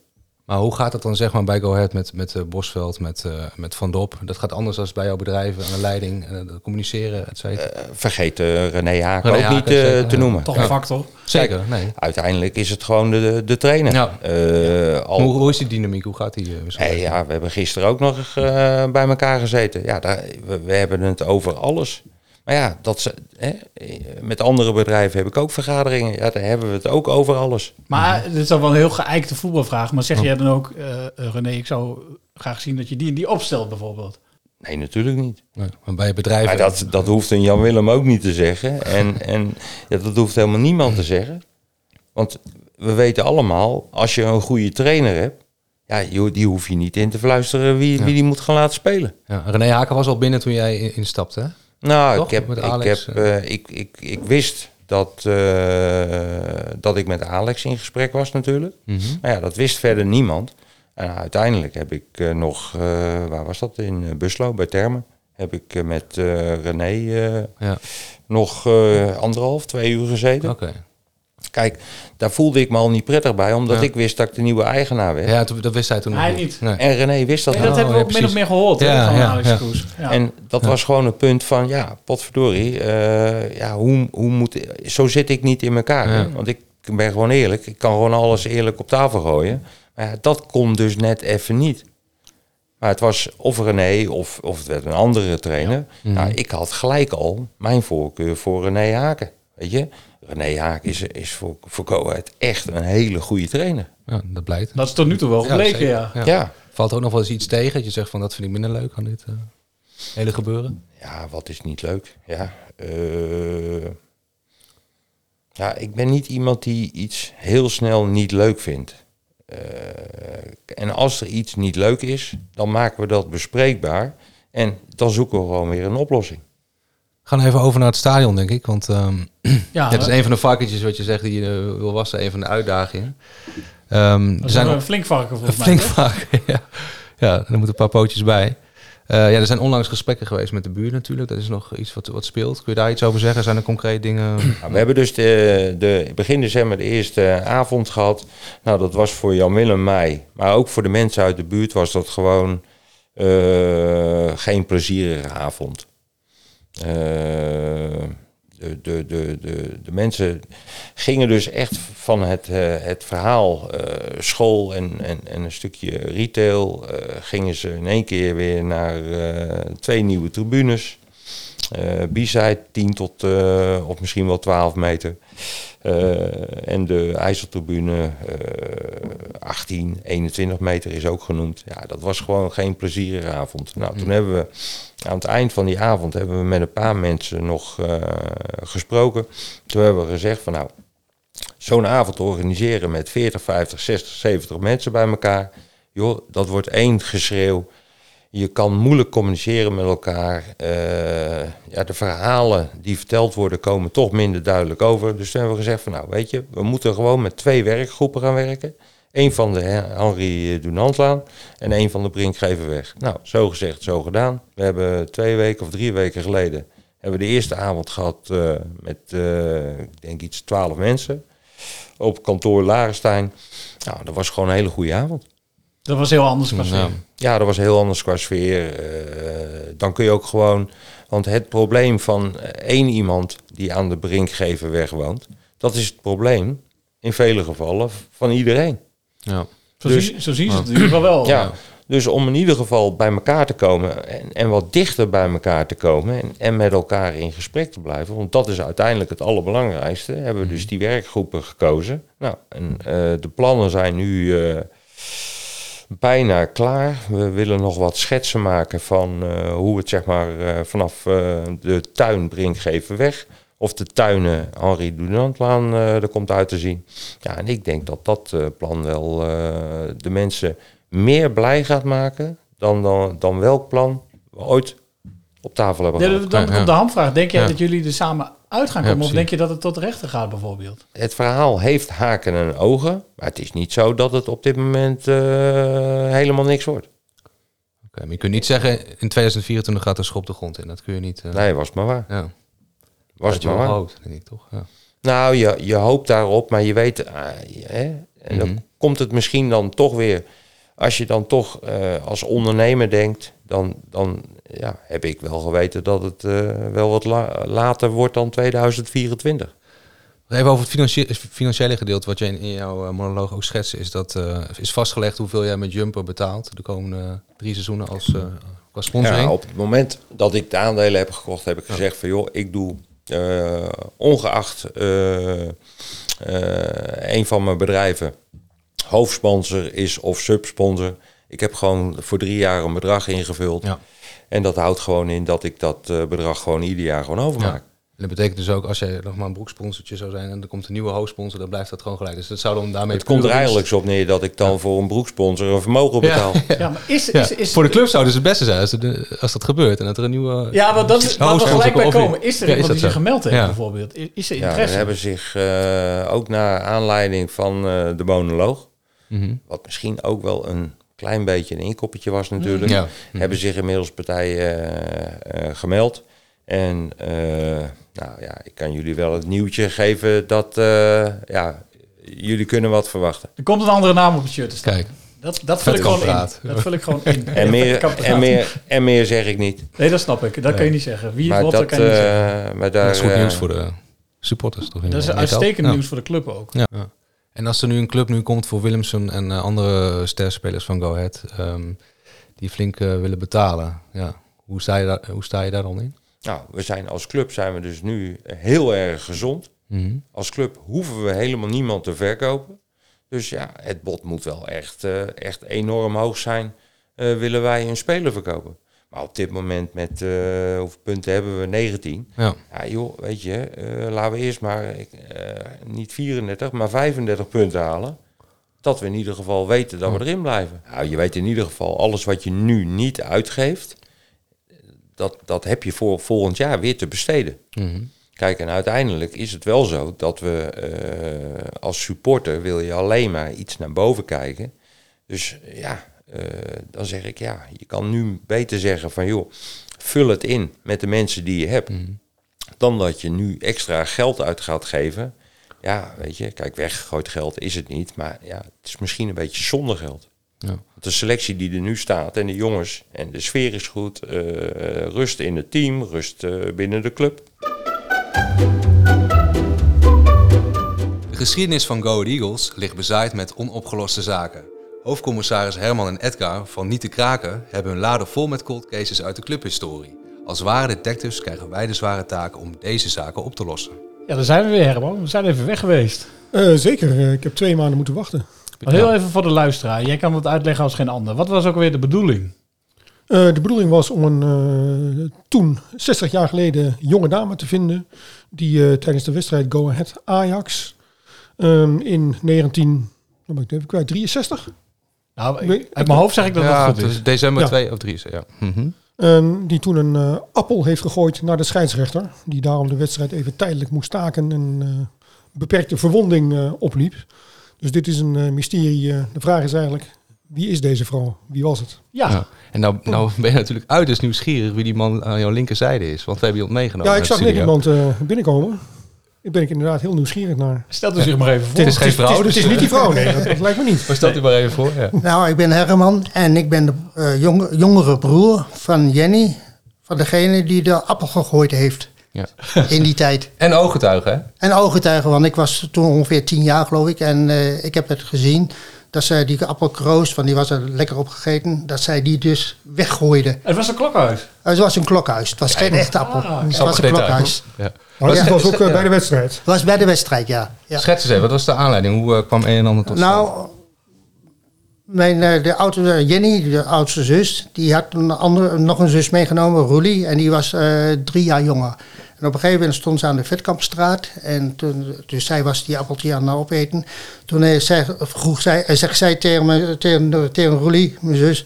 Maar hoe gaat het dan zeg maar bij Go Ahead met, met eh, Bosveld, met, eh, met Van Dop? Dat gaat anders dan bij jouw bedrijven aan de leiding, het communiceren, et cetera. Eh, vergeet eh, René Haken René ook Haken, niet eh, te noemen. Toch Ja. een factor. Zeker, nee. Uiteindelijk is het gewoon de, de trainer. Ja. Eh, al, Hoe, hoe is die dynamiek? Hoe gaat die? eh, misschien? Hey, ja, we hebben gisteren ook nog eh, bij elkaar gezeten. Ja, daar, we, we hebben het over alles. Maar ja, dat ze, hè, met andere bedrijven heb ik ook vergaderingen. Ja, daar hebben we het ook over alles. Maar dit is dan wel een heel geëikte voetbalvraag. Maar zeg jij dan ook, eh, eh, René, ik zou graag zien dat je die en die opstelt bijvoorbeeld? Nee, natuurlijk niet. Nee, maar bij bedrijven... Maar dat, dat hoeft een Jan Willem ook niet te zeggen. En, [laughs] en ja, dat hoeft helemaal niemand te zeggen. Want we weten allemaal, als je een goede trainer hebt, ja, die hoef je niet in te fluisteren wie, wie die moet gaan laten spelen. Ja, René Haken was al binnen toen jij in- instapte, hè? Nou, Toch? ik, heb, ik, Alex, heb, eh, ik, ik, ik wist dat, eh, dat ik met Alex in gesprek was natuurlijk. Mhm. Maar ja, dat wist verder niemand. En uiteindelijk heb ik eh, nog, waar was dat? In Buslo, bij Termen. Heb ik met René Ja, nog anderhalf, twee uur gezeten. oké. Kijk, daar voelde ik me al niet prettig bij, omdat Ja. ik wist dat ik de nieuwe eigenaar werd. Ja, dat wist hij toen nog Hij niet. Nee. En René wist dat ook. dat hebben we ja, ook min of meer gehoord Ja, van ja, Alex ja. Kroes. Ja. En dat was gewoon het punt van, ja, potverdorie, eh ja, hoe, hoe moet, zo zit ik niet in elkaar. Want ik ben gewoon eerlijk, ik kan gewoon alles eerlijk op tafel gooien. Maar ja, dat kon dus net even niet. Maar het was of René of, of het werd een andere trainer. Nou, ik had gelijk al mijn voorkeur voor René Haken. Weet je, René Haken is, is voor, voor Ahead echt een hele goede trainer. Ja, dat blijkt. Dat is tot nu toe wel gebleken, ja. Ja. Ja. Valt er ook nog wel eens iets tegen dat je zegt van dat vind ik minder leuk aan dit eh, hele gebeuren? Ja, wat is niet leuk? Ja, eh, ja, ik ben niet iemand die iets heel snel niet leuk vindt. Eh, en als er iets niet leuk is, dan maken we dat bespreekbaar. En dan zoeken we gewoon weer een oplossing. We gaan even over naar het stadion, denk ik. Want ehm [clears throat] Ja, ja, dat is een van de vakjes wat je zegt die je wil wassen. Een van de uitdagingen. Ehm, dat er zijn een flink varken een volgens mij. flink vaak. [laughs] ja. ja, er moeten een paar pootjes bij. Eh, ja, er zijn onlangs gesprekken geweest met de buurt natuurlijk. Dat is nog iets wat, wat speelt. Kun je daar iets over zeggen? Zijn er concreet dingen? [clears throat] Nou, we hebben dus de, de, begin december de eerste avond gehad. Nou, dat was voor Jan Willem mij. Maar ook voor de mensen uit de buurt was dat gewoon eh, geen plezierige avond. Eh, de, de, de, de, mensen gingen dus echt van het, eh, het verhaal eh, school en, en, en een stukje retail... gingen ze in één keer weer naar twee nieuwe tribunes... Eh B-side 10 tot eh, of misschien wel 12 meter. Eh, en de IJsseltribune eh 18, 21 meter is ook genoemd. Ja, dat was gewoon geen plezierige avond. Nou, toen hebben we aan het eind van die avond hebben we met een paar mensen nog gesproken. Toen hebben we gezegd van nou, zo'n avond organiseren met 40, 50, 60, 70 mensen bij elkaar. Joh, dat wordt één geschreeuw. Je kan moeilijk communiceren met elkaar. Eh, ja, de verhalen die verteld worden komen toch minder duidelijk over. Dus toen hebben we gezegd van nou weet je, we moeten gewoon met twee werkgroepen gaan werken. Eén van de Hen- Henri Dunantlaan en één van de Brinkgeverweg. Nou, zo gezegd, zo gedaan. We hebben twee weken of drie weken geleden hebben we de eerste avond gehad eh, met, eh, ik denk iets twaalf mensen. Op kantoor Larenstein. Nou, dat was gewoon een hele goede avond. Dat was heel anders qua sfeer. Ja. Ja, dat was heel anders qua sfeer. Eh, dan kun je ook gewoon... Want het probleem van eh, één iemand die aan de Brinkgeverweg woont... dat is het probleem in vele gevallen van iedereen. Ja. Zo, Dus- zie, zo zien ze het natuurlijk wel wel. Ja, Dus om in ieder geval bij elkaar te komen en, en wat dichter bij elkaar te komen en, en met elkaar in gesprek te blijven, want dat is uiteindelijk het allerbelangrijkste, hebben we dus die werkgroepen gekozen. Nou, en eh, de plannen zijn nu eh, bijna klaar. We willen nog wat schetsen maken van eh, hoe het zeg maar eh, vanaf eh, de tuin Brinkgeven weg of de tuinen Henri Dunantlaan er komt uit te zien. Ja, en ik denk dat dat plan wel de mensen meer blij gaat maken dan, dan, dan welk plan ooit op tafel hebben gehad. dan komt de hamvraag. Denk jij Ja. dat jullie er samen uit gaan Ja, komen? of denk je dat het tot de rechter gaat bijvoorbeeld? Het verhaal heeft haken en ogen, maar het is niet zo dat het op dit moment eh, helemaal niks wordt. Oké, maar je kunt niet zeggen, in 2024 gaat de schop de grond in. Dat kun je niet... eh, Nee, was het maar waar. Ja. Was het maar waar. denk ik toch? Ja. Nou, je, je hoopt daarop, maar je weet, ah, hè, en dan Mhm. komt het misschien dan toch weer, als je dan toch eh, als ondernemer denkt, dan, dan ja, heb ik wel geweten dat het eh, wel wat la- later wordt dan 2024. Even over het financiële gedeelte, wat jij in, in jouw eh, monoloog ook schetst, is dat is vastgelegd hoeveel jij met Jumper betaalt de komende drie seizoenen als uh, qua sponsoring. Ja, op het moment dat ik de aandelen heb gekocht, heb ik gezegd van joh, ik doe ongeacht een van mijn bedrijven hoofdsponsor is of subsponsor. Ik heb gewoon voor drie jaar een bedrag ingevuld. Ja. En dat houdt gewoon in dat ik dat eh, bedrag gewoon ieder jaar gewoon overmaak. Ja. En dat betekent dus ook, als jij nog maar een broeksponsortje zou zijn en er komt een nieuwe hoofdsponsor, dan blijft dat gewoon gelijk. Dus dat zou dan daarmee... Het komt er eigenlijk op neer dat ik dan voor een broeksponsor een vermogen betaal. Ja, maar is, Ja, is, is, Voor de club zou dus het beste zijn als, het- als dat gebeurt en dat er een nieuwe... Ja, maar dat is waar we gelijk bij komen. Is er Ja, iemand dat die zich gemeld heeft Ja. bijvoorbeeld? Is, is er Ja, we interesse? hebben zich eh, ook naar aanleiding van eh, de monoloog, Mhm. wat misschien ook wel een klein beetje een inkoppertje was natuurlijk, Ja. hebben zich inmiddels partijen eh, eh, gemeld. En eh, nou ja, ik kan jullie wel het nieuwtje geven dat eh, ja, jullie kunnen wat verwachten. Er komt een andere naam op het shirt te staan. Kijk. Dat, dat vul ik gewoon in. Dat vul ik gewoon in. [laughs] En meer, en meer, en meer zeg ik niet. Nee, dat snap ik. Dat kan je niet zeggen. Wie wordt, dat kan je niet zeggen. maar daar, dat is goed nieuws voor de supporters, toch? Dat is uitstekend Ja. nieuws voor de club ook. Ja. En als er nu een club nu komt voor Willemsen en eh, andere sterspelers van Go Ahead, ehm, die flink eh, willen betalen, ja. hoe, sta je daar, hoe sta je daar dan in? Nou, we zijn als club zijn we dus nu heel erg gezond. Mhm. Als club hoeven we helemaal niemand te verkopen. Dus ja, het bod moet wel echt, eh, echt enorm hoog zijn. willen wij een speler verkopen. Maar op dit moment met eh, hoeveel punten hebben we? 19. Ja. Ja, joh, weet je, eh, laten we eerst maar ik, eh, niet 34, maar 35 punten halen. Dat we in ieder geval weten dat we erin blijven. Nou, je weet in ieder geval, alles wat je nu niet uitgeeft, dat, dat heb je voor volgend jaar weer te besteden. Mhm. Kijk, en uiteindelijk is het wel zo dat we als supporter wil je alleen maar iets naar boven kijken. Dus ja, eh, dan zeg ik ja, je kan nu beter zeggen van joh, vul het in met de mensen die je hebt. Dan dat je nu extra geld uit gaat geven. Ja, weet je, kijk, weggegooid geld is het niet, maar ja, het is misschien een beetje zonder geld. Ja. Want de selectie die er nu staat en de jongens en de sfeer is goed, eh, rust in het team, rust eh, binnen de club. De geschiedenis van Go Ahead Eagles ligt bezaaid met onopgeloste zaken. Hoofdcommissaris Herman en Edgar van Niet te Kraken hebben hun laden vol met cold cases uit de clubhistorie. Als ware detectives krijgen wij de zware taak om deze zaken op te lossen. Ja, daar zijn we weer, Herman. We zijn even weg geweest. Eh, zeker, eh, ik heb twee maanden moeten wachten. Maar heel even voor de luisteraar. Jij kan het uitleggen als geen ander. Wat was ook alweer de bedoeling? Eh, de bedoeling was om een eh, toen, 60 jaar geleden, jonge dame te vinden. Die eh, tijdens de wedstrijd Go Ahead Ajax ehm, in 19, wat ben ik het even kwijt, 63? Nou, uit mijn hoofd zeg ik dat ja, het goed het is. is december Ja. 2 of 3. Ja. Mhm. Ehm, die toen een eh, appel heeft gegooid naar de scheidsrechter. Die daarom de wedstrijd even tijdelijk moest staken en eh, beperkte verwonding eh, opliep. Dus dit is een eh, mysterie. de vraag is eigenlijk, wie is deze vrouw? Wie was het? Ja. Ja. En nou, nou ben je natuurlijk uiterst nieuwsgierig wie die man aan jouw linkerzijde is. Want we hebben iemand meegenomen. Ja, ik zag net iemand eh, binnenkomen. Daar ben ik inderdaad heel nieuwsgierig naar. Stelt u zich maar even voor. Het is geen vrouw, Het is, dus het is niet die vrouw, nee, dat, dat lijkt me niet. Maar stelt u maar even voor. Ja. Nou, ik ben Herman en ik ben de eh, jonge, jongere broer van Jenny. Van degene die de appel gegooid heeft Ja. in die tijd. En ooggetuigen, hè? En ooggetuigen, want ik was toen ongeveer tien jaar geloof ik. En eh, ik heb het gezien dat zij die appelkroos, van die was er lekker opgegeten, dat zij die dus weggooide. Het was een klokhuis. Het was een klokhuis. Het was geen echte appel. Ah, het was een klokhuis. Ja. Maar Ja. het was ook eh, bij de wedstrijd. Het was bij de wedstrijd, ja. ja. Schets eens even, wat was de aanleiding? Hoe eh, kwam een en ander tot stand? Nou, mijn, eh, de oudste, Jenny, de oudste zus, die had een andere, nog een zus meegenomen, Roelie, en die was eh, drie jaar jonger. En op een gegeven moment stond ze aan de Vetkampstraat en toen, dus zij was die appeltje aan het opeten. Toen vroeg zij, zegt zij tegen, me, tegen, tegen Roelie, mijn zus,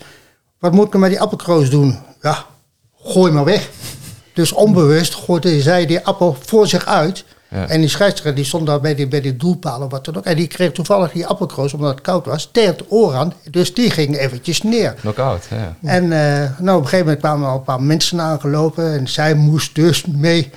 wat moet ik nou met die appelkroos doen? Ja, gooi maar weg. Dus onbewust gooide zij die appel voor zich uit. Ja. En die scheidsrechter die stond daar bij die, bij die doelpalen wat dan ook. En die kreeg toevallig die appelkroos, omdat het koud was, tegen het oor aan. Dus die ging eventjes neer. Knockout, ja. En eh, nou, op een gegeven moment kwamen er al een paar mensen aangelopen. En zij moest dus mee,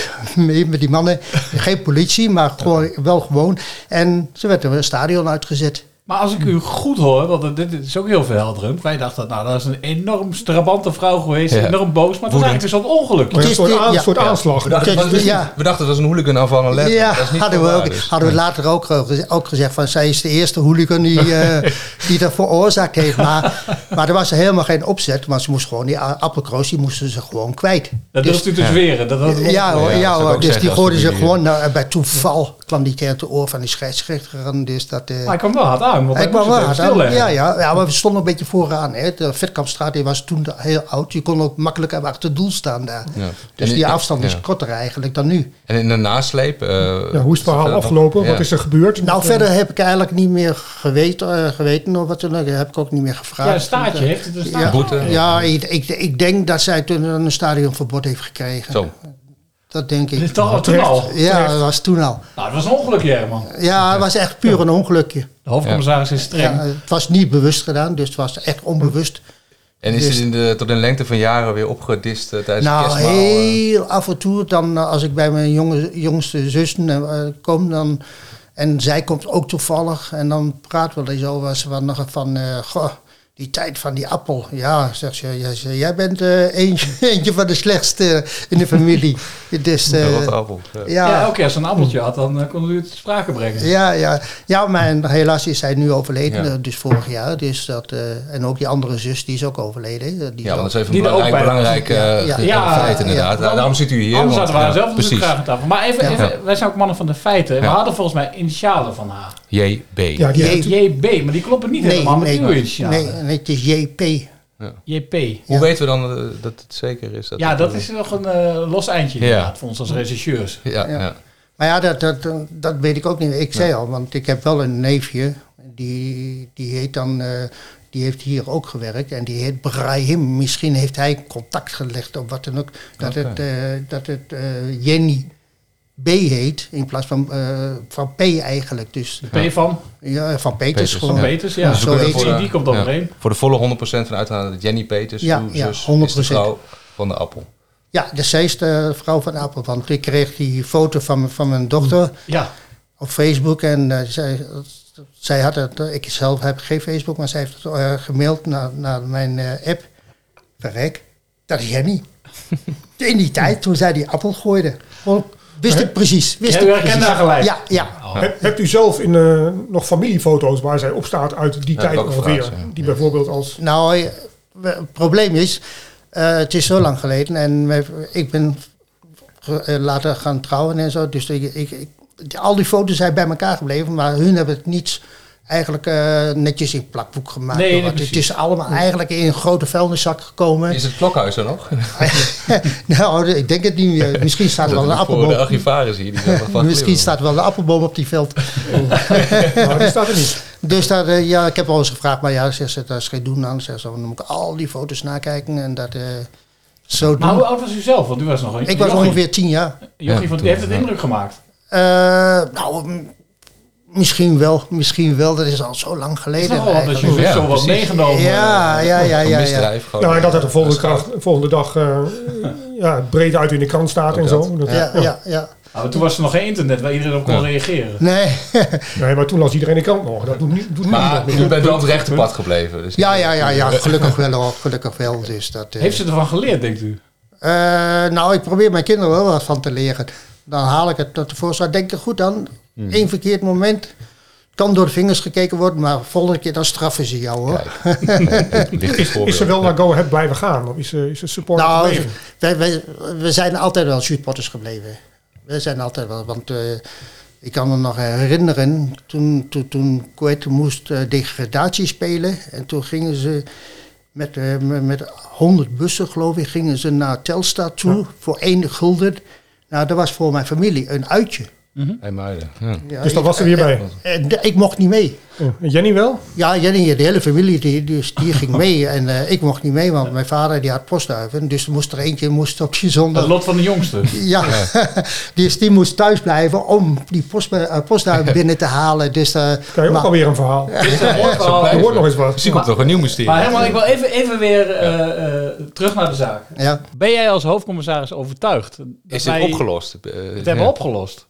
[laughs] mee met die mannen. Geen politie, maar gewoon, wel gewoon. En ze werd er een stadion uitgezet. Maar als ik u goed hoor, want het- dit is ook heel verhelderend. Wij dachten, nou, dat is een enorm strabante vrouw geweest, Ja. enorm boos. Maar het was eigenlijk dus een ongeluk. Maar een soort, aan- ja. soort aanslag. We dachten, het was dus Ja. niet- we dachten het was een hooligan aanval aan letter. Ja, dat is niet hadden we, ook, dus. hadden we later ook, eh, ook gezegd van zij is de eerste hooligan die, eh, [laughs] die dat veroorzaakt heeft. Maar, maar er was helemaal geen opzet, maar ze moest gewoon die appelkroos, die moesten ze gewoon kwijt. Dat durft u te zweren. Dat dat Ja, hoor, Ja, dat hoor, dus zeggen die gooiden ze gewoon, nou, bij toeval kwam die tegen het oor van die scheidsrechter. Dus dat, eh, Maar hij kwam wel hard aan, want hij het wel hard aan. ja, ja, ja, maar we stonden een beetje vooraan. Hè. De Vetkampstraat die was toen heel oud. Je kon ook makkelijk achter het doel staan daar. Ja. Dus En die in- afstand is korter eigenlijk dan nu. En in de nasleep... eh, Ja, hoe is het verhaal afgelopen? Ja. Wat is er gebeurd? Nou, verder heb ik eigenlijk niet meer geweten, eh, geweten of wat dan ook. Heb ik ook niet meer gevraagd. Ja, een staartje. Heeft het een staartje? Ja, Boete? ja ik, ik, ik denk dat zij toen een stadionverbod heeft gekregen. Zo. Dat denk ik. toen al? Ja, dat was toen al. Nou, het was een ongeluk, Herman. Ja, het was echt puur een ongelukje. De hoofdcommissaris is streng. Ja, het was niet bewust gedaan, dus het was echt onbewust. En is Dus- het in de, tot een lengte van jaren weer opgedist eh, tijdens Nou, kerstmaal? eh? heel af en toe, dan, eh, als ik bij mijn jonge, jongste zussen kom, dan, en zij komt ook toevallig, en dan praten we er zo was van, nog van eh, goh, die tijd van die appel. Ja, zegt ze, ja, ze, jij bent eh, eentje, [laughs] eentje van de slechtste in de familie. Dus, De eh, rotte appel. Ja. Ja, ja, elke keer als ze een appeltje had, dan eh, kon u het te sprake brengen. ja, ja, ja, maar en helaas is hij nu overleden, Ja. eh, dus vorig jaar. Dus dat, eh, en ook die andere zus, die is ook overleden. eh, Die Ja, dat is even Die een ook belangrijk, belangrijk eh, Ja, ja. feit inderdaad. Ja. Nou, Daarom zit u hier. Anders want- hadden ja, zelf natuurlijk precies. graag aan tafel. Maar even, Ja. even wij zijn ook mannen van de feiten. We Ja. hadden volgens mij initialen van haar. JB. Ja. JB, maar die kloppen niet Nee, helemaal met nee, uw nee, initialen. nee, het is JP. JP. Hoe weten we dan eh, dat het zeker is? Ja, het- dat is nog een eh, los eindje Ja. inderdaad, voor ons als regisseurs. Ja, Ja. ja. Maar ja, dat, dat, dat weet ik ook niet. Ik zei al, want ik heb wel een neefje. Die, die heet dan... eh, die heeft hier ook gewerkt en die heet Brahim. Misschien heeft hij contact gelegd of wat dan ook. Dat het, eh, dat het eh, Jenny B heet in plaats van, eh, van P eigenlijk. Dus P van, ja, van Peters Peters, gewoon. van Ja. Peters, ja. Dus Zo heet voor die, de- die komt ja, overeen. Voor de volle 100% van uitgaan dat Jenny Peters, Ja, ja, zus, is 100%. de vrouw van de appel. Ja, dus zij is de vrouw van Appel. Want ik kreeg die foto van, van mijn dochter Ja, op Facebook. En eh, zij, zij had het, eh, ik zelf heb geen Facebook, maar zij heeft het eh, gemaild naar, naar mijn eh, app. Verrek, dat is Jenny. [laughs] In die tijd, toen zij die appel gooide. Gewoon, wist ik precies. Wist ik u herkende precies. haar gelijk. Ja, ja. Heb- Hebt u zelf in, eh, nog familiefoto's waar zij op staat uit die Ja, tijd ongeveer? vraag, ja. Die bijvoorbeeld als... Nou, eh, het probleem is, eh, het is zo lang geleden en ik ben later gaan trouwen en zo. Dus ik, ik, ik- al die foto's zijn bij elkaar gebleven, maar hun hebben het niet eigenlijk eh, netjes in plakboek gemaakt. Nee, nee, het precies. is allemaal eigenlijk in een grote vuilniszak gekomen. Is het klokhuis er nog? [laughs] nou, ik denk het niet. meer. Misschien staat er wel [laughs] een Voor de appelboom. archivaris hier. Die Misschien staat er wel een appelboom op die veld. [laughs] Nou, die staat er niet. Dus dat, eh, ja, ik heb wel eens gevraagd, maar ja, zegt ze, dat is geen doen aan. Zegt ze, dan moet ik al die foto's nakijken en dat eh, zo doen. maar hoe oud was u zelf? Want u was nog een ik was ongeveer tien jaar. Jochie, Ja, want toen, u heeft het indruk gemaakt. Eh, nou, m- misschien wel, misschien wel. Dat is al zo lang geleden. wat als je. Ja, zo wat meegenomen. ja, ja, ja, ja, ja. misdrijf. gewoon. Nou, en dat het de volgende, Ja, dag, volgende dag eh, ja, breed uit in de krant staat en zo. dat. Dat- Ja, ja, ja. Nou, toen was er nog geen internet waar iedereen op kon Ja. reageren. Nee. Nee, maar toen las iedereen de krant nog. Dat doet, niet- doet Maar u bent wel op het rechte pad gebleven. Dus ja, ja, ja, ja, gelukkig wel hoor, gelukkig wel. Dus dat, eh, Heeft ze ervan geleerd, denkt u? eh, nou, ik probeer mijn kinderen wel wat van te leren. Dan haal ik het tot de voorstel. Denk er goed aan. Hmm. Eén verkeerd moment. kan door de vingers gekeken worden, maar volgende keer dan straffen ze jou hoor. [laughs] Is, is ze wel naar Go Ahead blijven gaan? Of is ze, is ze supporter Nou, gebleven? wij, wij, we zijn altijd wel supporters gebleven. We zijn altijd wel, want eh, ik kan me nog herinneren, toen, toen, toen Kuwait moest eh, degradatie spelen. En toen gingen ze met, met, met 100 bussen, geloof ik, gingen ze naar Telstar toe voor één gulden. Nou, dat was voor mijn familie een uitje. Hey, Muiden. Ja. Ja, Dus ik- was ze weer bij. eh, ik mocht niet mee. En Jenny wel? Ja, Jenny, de hele familie, die, dus die ging mee. En eh, ik mocht niet mee, want mijn vader die had postduiven. Dus er moest er eentje moest op die zondag... Het lot van de jongste. Ja, [laughs] dus die moest thuis blijven om die post, eh, postduif binnen te halen. Dus, eh, Krijg je ook maar- alweer een verhaal. Er hoort nog eens wat. Misschien komt er toch een nieuw mysterie. Maar helemaal, ik wil even, even weer eh, eh, terug naar de zaak. Ja. Ben jij als hoofdcommissaris overtuigd? dat Is dit opgelost? Het hebben ja. opgelost.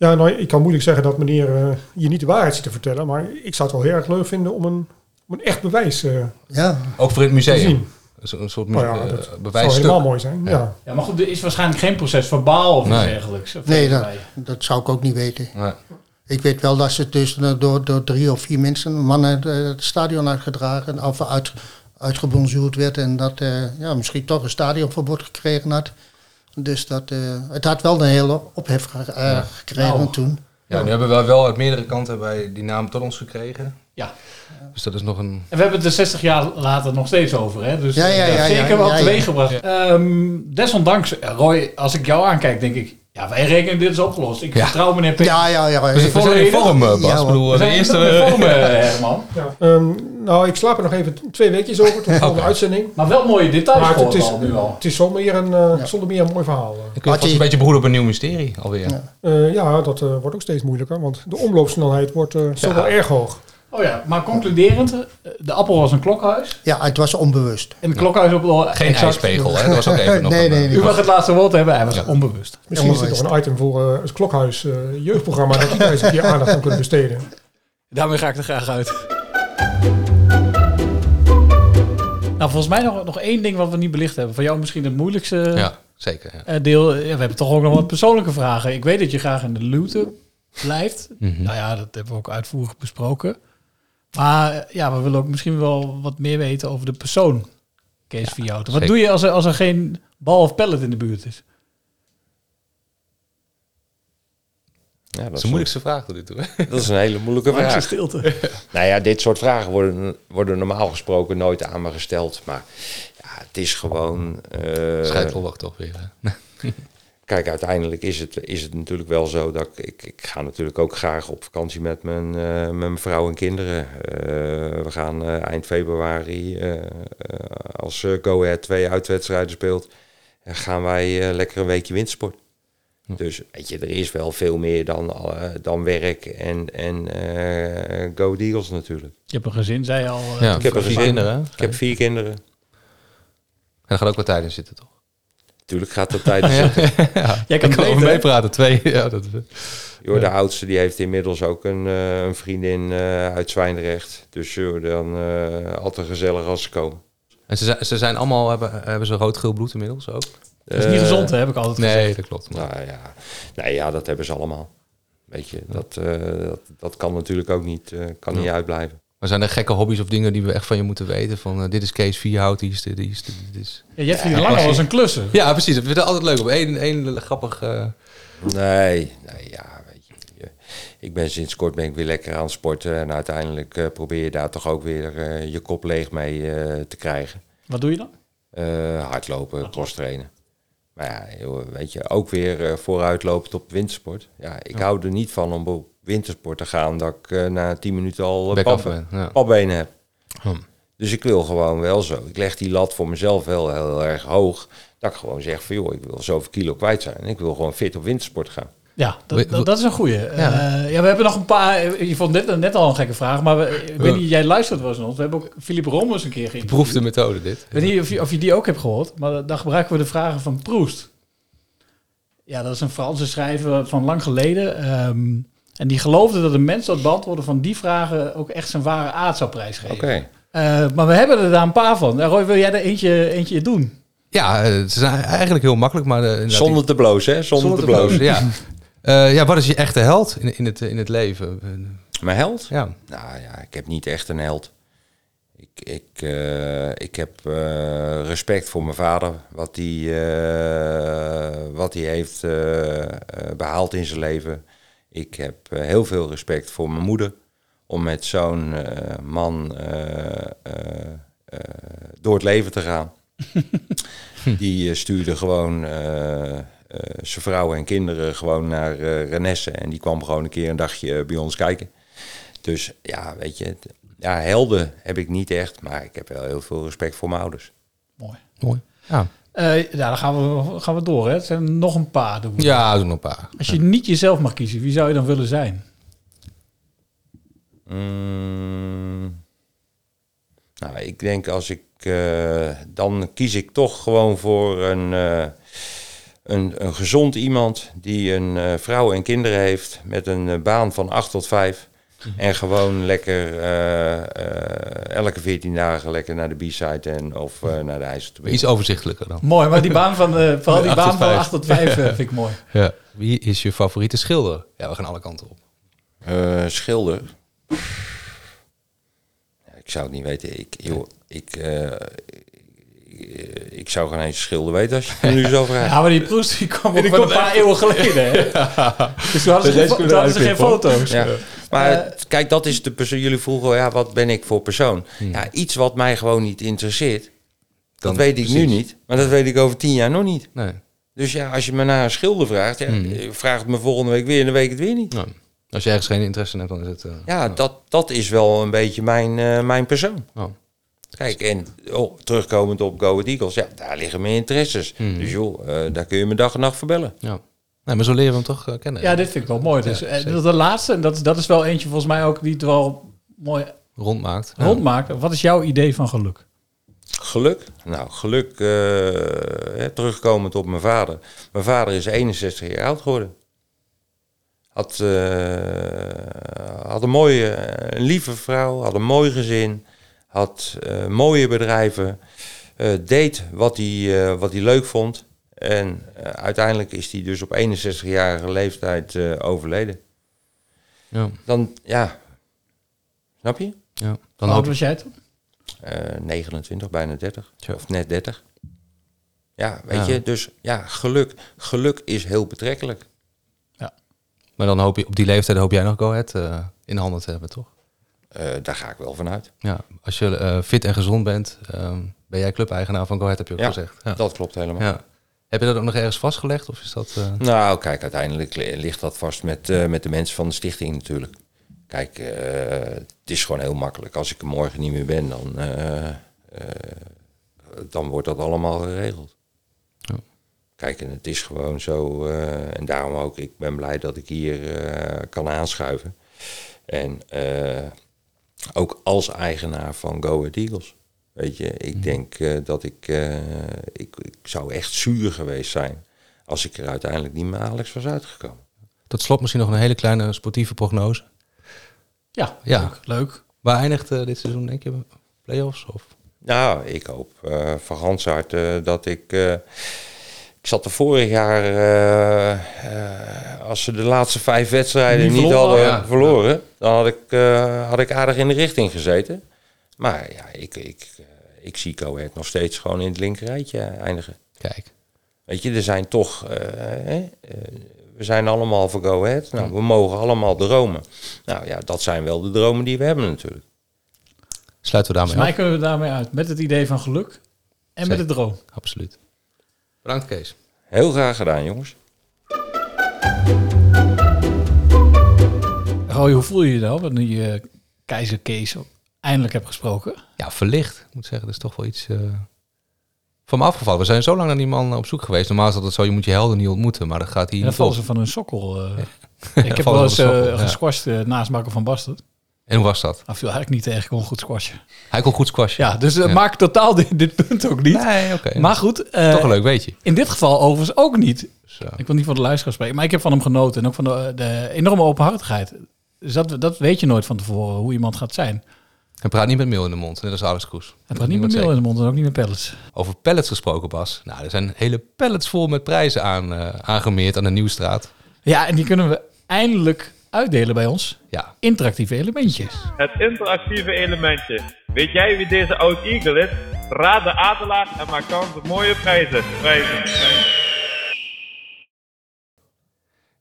Ja, nou, ik kan moeilijk zeggen dat meneer eh, je niet de waarheid zit te vertellen. Maar ik zou het wel heel erg leuk vinden om een, om een echt bewijs eh, ja. Ook voor het museum. Een soort Nou ja, uh, dat zou bewijsstuk. helemaal mooi zijn. Ja. Ja. Ja, maar goed, er is waarschijnlijk geen proces verbaal of iets Nee. dergelijks. Of Nee, dat, dat zou ik ook niet weten. Nee. Ik weet wel dat ze dus eh, door, door drie of vier mensen, mannen, eh, het stadion uitgedragen of uit, uitgebonjourd werd. En dat eh, ja, misschien toch een stadionverbod gekregen had. Dus dat, eh, het had wel een hele ophef ge- eh, gekregen Nou. toen. Ja, nu hebben we wel uit meerdere kanten bij die naam tot ons gekregen. Ja. Dus dat is nog een... En we hebben het er 60 jaar later nog steeds over. Hè? Dus Ja, ja, zeker ja, wel ja, teweeg ja. gebracht. Ehm, desondanks, Roy, als ik jou aankijk, denk ik... Ja, wij rekenen dit is opgelost. Ik Ja. vertrouw meneer P. Ja, ja, ja. We zijn- we zijn in vorm, eh, Bas. Ja, bedoel, We de zijn eerste... eerste vorm, eh, [laughs] Herman. Ja. Ehm, nou, ik slaap er nog even twee weekjes over tot de volgende uitzending. Maar wel mooie details Maar het, is, al nu al. het is zonder meer een, eh, zonder meer een mooi verhaal. eh. Ik wil vast een beetje beroerd op een nieuw mysterie alweer. Ja. Eh, ja, dat eh, wordt ook steeds moeilijker, want de omloopsnelheid wordt eh zo Ja. wel erg hoog. Oh ja, maar concluderend, eh, de appel was een klokhuis. Ja, het was onbewust. En de klokhuis op wel Geen exact- ijspegel, hè? Dat was ook even [laughs] nog Nee, een, nee, eh, nee. U mag het laatste woord hebben, hij was Ja. onbewust. Misschien is dit nog een item voor eh, het Klokhuis eh, jeugdprogramma, dat die daar eens een keer aandacht aan kunnen besteden. Daarmee ga ik er graag uit. Nou, volgens mij nog, nog één ding wat we niet belicht hebben. Voor jou misschien het moeilijkste Ja, zeker. Ja. eh, deel. Ja, we hebben toch ook nog wat persoonlijke vragen. Ik weet dat je graag in de luwte blijft. Mhm. Nou ja, dat hebben we ook uitvoerig besproken. Maar eh, ja, we willen ook misschien wel wat meer weten over de persoon Kees Vierhouten. Wat zeker. doe je als er, als er geen bal of pellet in de buurt is? Ja, Dat is de moeilijkste vraag tot nu toe. [laughs] Dat is een hele moeilijke vraag. stilte. [laughs] Nou ja, dit soort vragen worden, worden normaal gesproken nooit aan me gesteld. Maar ja, het is gewoon... eh, Scheidvolwacht toch weer. [laughs] Kijk, uiteindelijk is het, is het natuurlijk wel zo dat ik, ik, ik ga natuurlijk ook graag op vakantie met mijn, eh, met mijn vrouw en kinderen. Eh, we gaan eh, eind februari, als Go Ahead twee uitwedstrijden speelt, gaan wij eh, lekker een weekje wintersport. Dus weet je, er is wel veel meer dan, dan werk en, en eh, Go Eagles natuurlijk. Je hebt een gezin, zei je al. Ja, Ik heb een vier gezin. kinderen. Ik heb vier kinderen. En er gaat ook wat tijd in zitten, toch? Natuurlijk gaat dat tijdens [laughs] zitten. ja. Jij kan ik kan beter, over meepraten. Twee. Ja, dat, Joh, de oudste die heeft inmiddels ook een, eh, een vriendin eh, uit Zwijndrecht. Dus joh, dan eh, altijd gezellig als ze komen. en ze, zijn- ze zijn allemaal, hebben, hebben ze rood-geel bloed inmiddels ook? Dat is niet gezond, hè, heb ik altijd Nee, gezegd. dat klopt. Nou ja, nee, ja, dat hebben ze allemaal. Weet je, dat, eh, dat, dat kan natuurlijk ook niet, eh, kan niet uitblijven. Maar zijn er gekke hobby's of dingen die we echt van je moeten weten? Van eh, dit is Kees Vierhout, die is dit, die is dit, dit is... Ja, Jeffrey de Lange was een klusser. Ja, precies. Ik vind het altijd leuk. Op één, één grappig... eh, Nee, nee, ja, weet je. je- Ik ben sinds kort ben ik weer lekker aan het sporten. En uiteindelijk eh, probeer je daar toch ook weer je kop leeg mee eh, te krijgen. Wat doe je dan? Eh, hardlopen, crosstrainen. Maar ja, weet je, ook weer eh, vooruitlopend op wintersport. Ja, ik hou er niet van om op wintersport te gaan dat ik eh, na 10 minuten al uh, ja. papbenen heb. Hm. Dus ik wil gewoon wel zo. Ik leg die lat voor mezelf wel heel erg hoog. Dat ik gewoon zeg van joh, ik wil zoveel kilo kwijt zijn. En ik wil gewoon fit op wintersport gaan. Ja, dat, dat, dat is een goeie. Ja. Ja. ja, we hebben nog een paar. Je vond net, net al een gekke vraag, maar we, ik weet niet, jij luistert wel eens ons. We hebben ook Philippe Rommers een keer geïnterviewd. Beproefde methode dit. Ik weet niet of je, of je die ook hebt gehoord, maar dan gebruiken we de vragen van Proest. Ja, dat is een Franse schrijver van lang geleden. ehm, en die geloofde dat een mens dat beantwoorden van die vragen ook echt zijn ware aard zou prijsgeven. Oké. Eh, maar we hebben er daar een paar van. Roy, wil jij er eentje, eentje doen? Ja, eh, het is eigenlijk heel makkelijk, maar... eh, Zonder te blozen, hè? Zonder, te blozen. ja. [laughs] Eh, ja, wat is je echte held in, in, het, in het leven? Mijn held? Ja. Nou ja, ik heb niet echt een held. Ik, ik, eh, ik heb eh, respect voor mijn vader, wat hij eh, wat hij heeft eh, eh, behaald in zijn leven. Ik heb eh, heel veel respect voor mijn moeder, om met zo'n eh, man eh, door het leven te gaan. [laughs] Die stuurde gewoon eh, eh, zijn vrouw en kinderen gewoon naar Renesse. En die kwam gewoon een keer een dagje bij ons kijken. Dus ja, weet je, ja, helden heb ik niet echt, maar ik heb wel heel veel respect voor mijn ouders. Mooi. Ja. Eh, ja, dan gaan we, gaan we door. Hè. Het zijn nog een paar. Doen we. Ja, doe nog een paar. Als je niet jezelf mag kiezen, wie zou je dan willen zijn? Mm, nou, ik denk als ik, eh, dan kies ik toch gewoon voor een, eh, een, een gezond iemand die een vrouw en kinderen heeft met een baan van 8 tot 5. En gewoon lekker eh, eh, elke 14 dagen lekker naar de B-side en of eh, naar de IJsseltunnel. Iets overzichtelijker dan. Mooi, maar die baan van, eh, vooral die baan van vijf. 8 tot 5 eh, [laughs] vind ik mooi. Ja. Wie is je favoriete schilder? Ja, we gaan alle kanten op. Eh, schilder. Ja, ik zou het niet weten. Ik, joh, ik, eh, ik, ik zou geen eens schilder weten als je het nu zo vraagt. Ja, maar die Proest die kwam [laughs] ook Die een paar eeuwen geleden. Hè? [laughs] Dus toen hadden ze, geen, toen hadden ze foto's. Ja. Maar Eh, kijk, dat is de persoon. Jullie vroegen, ja, wat ben ik voor persoon? Ja, iets wat mij gewoon niet interesseert. Dat weet ik nu niet. Maar dat weet ik over tien jaar nog niet. Nee. Dus ja, als je me naar een schilder vraagt, ja, eh, vraag het me volgende week weer en dan weet ik het weer niet. Nou, als je ergens geen interesse in hebt, dan is het... eh, Ja, dat, dat is wel een beetje mijn, eh, mijn persoon. Oh. Kijk, en oh, terugkomend op Go Eagles, ja, daar liggen mijn interesses. Dus joh, eh, daar kun je me dag en nacht verbellen. Ja. Nee, maar zo leren we hem toch eh, kennen. Ja, dit vind ik wel mooi. Dus, Ja, eh, zeker. de laatste, en dat, is- dat is wel eentje volgens mij ook die het wel mooi Rondmaakt. rondmaakt. Wat is jouw idee van geluk? Geluk? Nou, geluk, eh, hè, terugkomend op mijn vader. Mijn vader is 61 jaar oud geworden. Had, eh, had een mooie, een lieve vrouw, had een mooi gezin, had eh, mooie bedrijven, eh, deed wat hij, eh, wat hij leuk vond. En eh, uiteindelijk is hij dus op 61-jarige leeftijd eh, overleden. Ja. Dan, ja, snap je? Ja. Hoe Dan oud hoop was jij toen? Eh, 29, bijna 30. Tja. Of net 30. Ja, weet Ja. je, dus ja, geluk. Geluk is heel betrekkelijk. Maar dan hoop je, op die leeftijd hoop jij nog Go Ahead in handen te hebben, toch? Eh, daar ga ik wel vanuit. Ja. Als je eh, fit en gezond bent, ehm, ben jij clubeigenaar van Go Ahead, heb je ook Ja, gezegd. Ja. dat klopt helemaal. Ja. Heb je dat ook nog ergens vastgelegd? Of is dat... eh, Nou, kijk, uiteindelijk li- ligt dat vast met, met de mensen van de stichting natuurlijk. Kijk, het is gewoon heel makkelijk. Als ik er morgen niet meer ben, dan, dan wordt dat allemaal geregeld. Ja. Kijk, en het is gewoon zo, en daarom ook, ik ben blij dat ik hier kan aanschuiven. En ook als eigenaar van Go Ahead Eagles. Weet je, ik denk eh, dat ik, eh, ik, ik zou echt zuur geweest zijn als ik er uiteindelijk niet met Alex was uitgekomen. Tot slot misschien nog een hele kleine sportieve prognose. Ja, Ja. leuk. leuk. Waar eindigt eh, dit seizoen, denk je? Playoffs? Of? Nou, ik hoop eh, van hart eh, dat ik... ik zat er vorig jaar, eh, eh, als ze de laatste vijf wedstrijden Niet hadden ja. verloren, dan had ik, eh, had ik aardig in de richting gezeten. Maar ja, ik, ik, ik zie Go Ahead nog steeds gewoon in het linkerrijtje eindigen. Kijk. Weet je, er zijn toch... hè, we zijn allemaal voor Go Ahead. Nou, we mogen allemaal dromen. Nou ja, dat zijn wel de dromen die we hebben natuurlijk. Sluiten we daarmee Volgens mij af? kunnen we daarmee uit. Met het idee van geluk en met de droom. Absoluut. Bedankt, Kees. Heel graag gedaan, jongens. Roy, hoe voel je je nou? Wanneer je keizer Kees eindelijk hebt gesproken. Ja, verlicht. Ik moet zeggen, dat is toch wel iets... eh, van me afgevallen. We zijn zo lang naar die man op zoek geweest. Normaal is dat het zo, je moet je helden niet ontmoeten. Maar dat gaat hier En dan vallen ze van hun sokkel. eh. Ja, ik [laughs] heb wel eens uh, ja. eh, naast Marco van Basten. En hoe was dat? Hij viel eigenlijk niet tegen, kon goed squashen. Hij kon goed squashen. Ja, dus uh, Ja. maak totaal [laughs] dit, dit punt ook niet. Nee, oké. Maar goed. eh, Toch een leuk weetje. In dit geval overigens ook niet. Zo. Ik wil niet van de luisteraar spreken, maar ik heb van hem genoten. En ook van de, de enorme openhartigheid. Dus dat, dat weet je nooit van tevoren, hoe iemand gaat zijn. Hij praat niet met meel in de mond, net als Alex Kroes. Hij praat niet met meel in de mond en ook niet met pellets. Over pallets gesproken, Bas. Nou, er zijn hele pallets vol met prijzen aan, eh, aangemeerd aan de Nieuwstraat. Ja, en die kunnen we eindelijk uitdelen bij ons. Ja. Interactieve elementjes. Het interactieve elementje. Weet jij wie deze oud eagle is? Raad de adelaar en maak kans op mooie prijzen. Prijzen.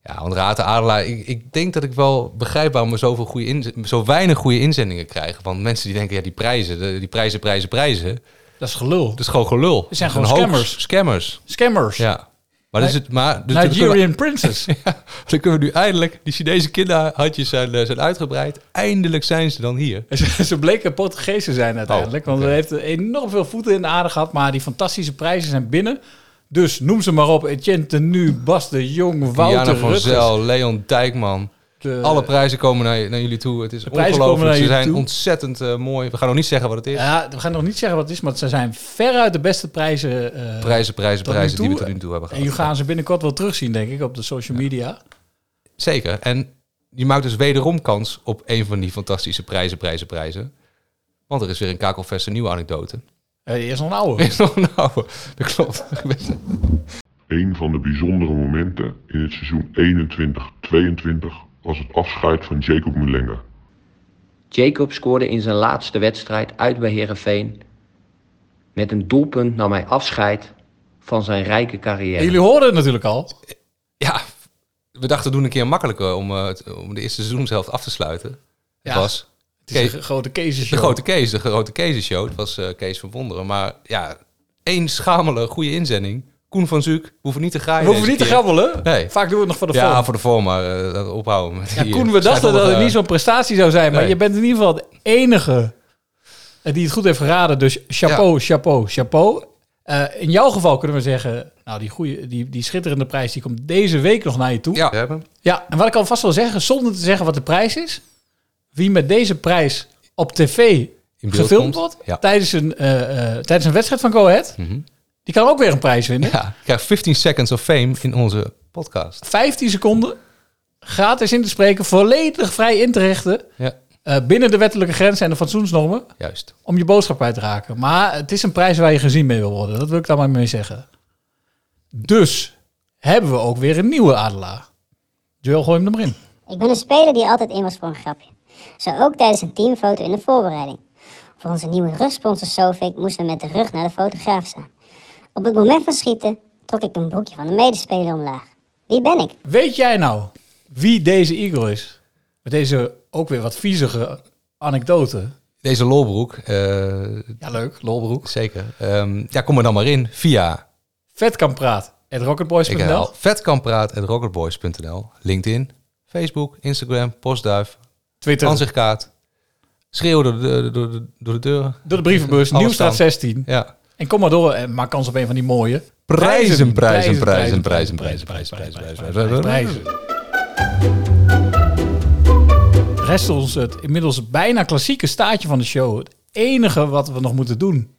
Ja, want Raad de Adelaar, ik, ik denk dat ik wel begrijp waarom we zoveel goede zo weinig goede inzendingen krijgen. Want mensen die denken, ja, die prijzen, die prijzen, prijzen, prijzen. Dat is gelul. Dat is gewoon gelul. Het zijn gewoon scammers. Scammers. Scammers. Ja. Maar, dus het, maar dus Nigerian princess. [laughs] ja, dan kunnen we nu eindelijk, die Chinese kinderhandjes zijn, eh, zijn uitgebreid. Eindelijk zijn ze dan hier. [laughs] Ze bleken Portugees te zijn uiteindelijk. Oh, Want ze heeft enorm veel voeten in de aarde gehad. Maar die fantastische prijzen zijn binnen. Dus noem ze maar op. Etienne Tenu, Bas de Jong, Wouter Diana van. Zel, Leon Dijkman. De- Alle prijzen komen naar, naar jullie toe. Het is ongelooflijk. Ze zijn toe. ontzettend eh, mooi. We gaan nog niet zeggen wat het is. Ja, we gaan nog niet zeggen wat het is. Maar ze zijn veruit de beste prijzen. eh, Prijzen, prijzen, prijzen die we tot nu toe hebben En gehad. je gaan ze binnenkort wel terugzien, denk ik, op de social media. Zeker. En je maakt dus wederom kans op een van die fantastische prijzen, prijzen, prijzen. Want er is weer een Kakelfest een nieuwe anekdote. Eh, eerst nog een oude. Is nog een oude. Dat klopt. Een van de bijzondere momenten in het seizoen 21-22 was het afscheid van Jacob Mulenga. Jacob scoorde in zijn laatste wedstrijd uit bij Herenveen met een doelpunt nam hij afscheid van zijn rijke carrière. En jullie hoorden het natuurlijk al. Ja, we dachten doen een keer makkelijker om, eh, het- om de eerste seizoenshelft af te sluiten. Het Ja, was het is de grote Kees-show. De grote Kees, de grote Kees-show. Het was eh, Kees van Wonderen. Maar ja, één schamele goede inzending. Koen van Zuuk, we hoeven niet te graaien. We hoeven niet te grabbelen. Nee. Vaak doen we het nog voor de ja, vorm. voor de vorm, maar eh, dat ophouden. met Ja, [laughs] die, Koen, eh, we dachten dat het schrijfwillige- niet zo'n prestatie zou zijn. Maar Nee. je bent in ieder geval de enige eh, die het goed heeft geraden. Dus chapeau, chapeau, chapeau. Eh, in jouw geval kunnen we zeggen... Nou, die, goeie, die, die schitterende prijs die komt deze week nog naar je toe. Ja, we hebben. Ja, en wat ik alvast wil zeggen, zonder te zeggen wat de prijs is. Wie met deze prijs op tv beeld gefilmd komt, wordt... ja. Tijdens, een, eh, eh, tijdens een wedstrijd van Go Ahead... die kan ook weer een prijs winnen. Ja, ik krijg 15 seconds of fame in onze podcast. 15 seconden gratis in te spreken, volledig vrij in te richten. Ja. eh, binnen de wettelijke grenzen en de fatsoensnormen. Juist. Om je boodschap kwijt te raken. Maar het is een prijs waar je gezien mee wil worden. Dat wil ik daar maar mee zeggen. Dus hebben we ook weer een nieuwe adelaar. Joel, gooi hem er maar in. Ik ben een speler die altijd in was voor een grapje. Zo ook tijdens een teamfoto in de voorbereiding. Voor onze nieuwe rugsponsor Sofik moesten we met de rug naar de fotograaf staan. Op het moment van schieten trok ik een broekje van een medespeler omlaag. Wie ben ik? Weet jij nou wie deze Eagle is? Met deze ook weer wat viezige anekdote. Deze lolbroek. eh, ja, leuk. Lolbroek. Zeker. Ehm, ja, kom er dan maar in via... Vet kan praat. At Ik rocketboys.nl. herhaal, vetkampraat.rocketboys.nl. LinkedIn, Facebook, Instagram, Postduif, Twitter. Ansichtkaart. Schreeuw door de, door de, door de deuren. Door de brievenbus, Nieuwstraat dan. 16. Ja. En kom maar door en maak kans op een van die mooie Prijzen, prijzen, prijzen, prijzen, prijzen, prijzen, prijzen, prijzen, prijzen. Rest ons het inmiddels bijna klassieke staartje van de show. Het enige wat we nog moeten doen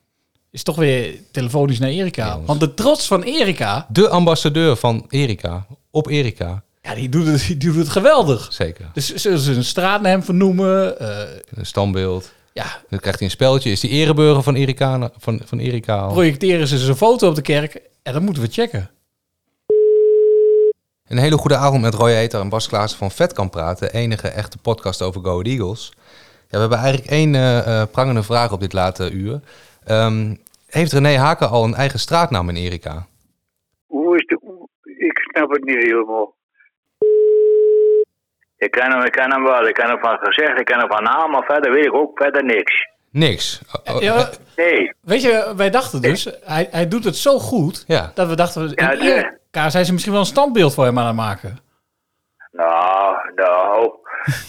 is toch weer telefonisch naar Erika. Want de trots van Erika, De ambassadeur van Erika, op Erika. ja, die, doet het, die doet het geweldig. Zeker. Dus zullen ze een straat naar hem vernoemen? eh, Een standbeeld. Ja. Dan krijgt hij een spelletje. Is die ereburger van Erika, van, van Erika al? projecteren ze zijn foto op de kerk? En dat moeten we checken. Een hele goede avond met Roy Eter en Bas Klaassen van Vet kan praten. De enige echte podcast over Go Eagles. Ja, we hebben eigenlijk één eh, eh, prangende vraag op dit late uur. Ehm, heeft René Haken al een eigen straatnaam in Erika? Hoe is de... Ik snap het niet helemaal. Ik ken hem, ik ken hem wel. Ik ken hem van gezegd, ik ken hem van naam, maar verder weet ik ook verder niks. Niks. Oh, oh, Ja, Nee. weet je, wij dachten dus, hij, hij doet het zo goed, Ja. dat we dachten, in Ja, de- Erika zijn ze misschien wel een standbeeld voor hem aan het maken. Nou, nou,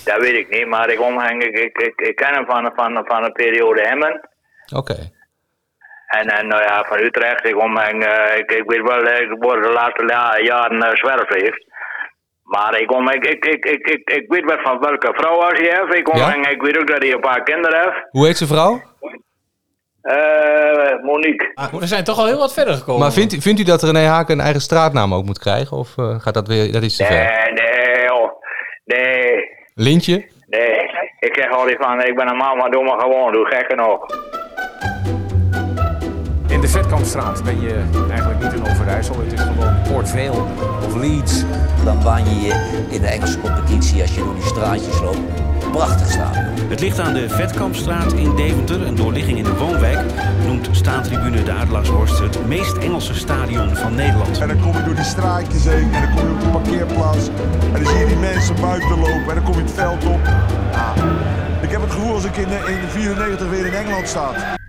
dat weet ik niet, maar ik omhang, ik, ik, ik, ik ken hem van, van, van een periode Hemmen. Oké. En, en nou ja, van Utrecht, ik omhang, eh, ik, ik weet wel, eh, ik word de laatste la- jaren uh, zwerf heeft. Maar ik, om, ik, ik, ik, ik, ik, ik weet wat van welke vrouw als hij heeft. Ik, omhang, ik weet ook dat hij een paar kinderen heeft. Hoe heet zijn vrouw? Eh, Monique. We zijn toch al heel wat verder gekomen. Maar vindt, u- vindt u dat René Haken een eigen straatnaam ook moet krijgen? Of eh, gaat dat weer, dat is te ver? Nee, nee, joh. Nee, Lintje? nee. Ik zeg altijd van, ik ben een man, maar doe maar gewoon, doe gekker nog. In de Vetkampstraat ben je eigenlijk niet in Overijssel. Het is gewoon Port Vale. Of Leeds. Dan baan je je in de Engelse competitie als je door die straatjes loopt. Prachtig stadion. Het ligt aan de Vetkampstraat in Deventer, een doorligging in de woonwijk. Noemt staantribune de Adelaarshorst het meest Engelse stadion van Nederland. En dan kom je door die straatjes heen en dan kom je op de parkeerplaats. En dan zie je die mensen buiten lopen en dan kom je het veld op. Ja, ik heb het gevoel als ik in, in 94 weer in Engeland sta.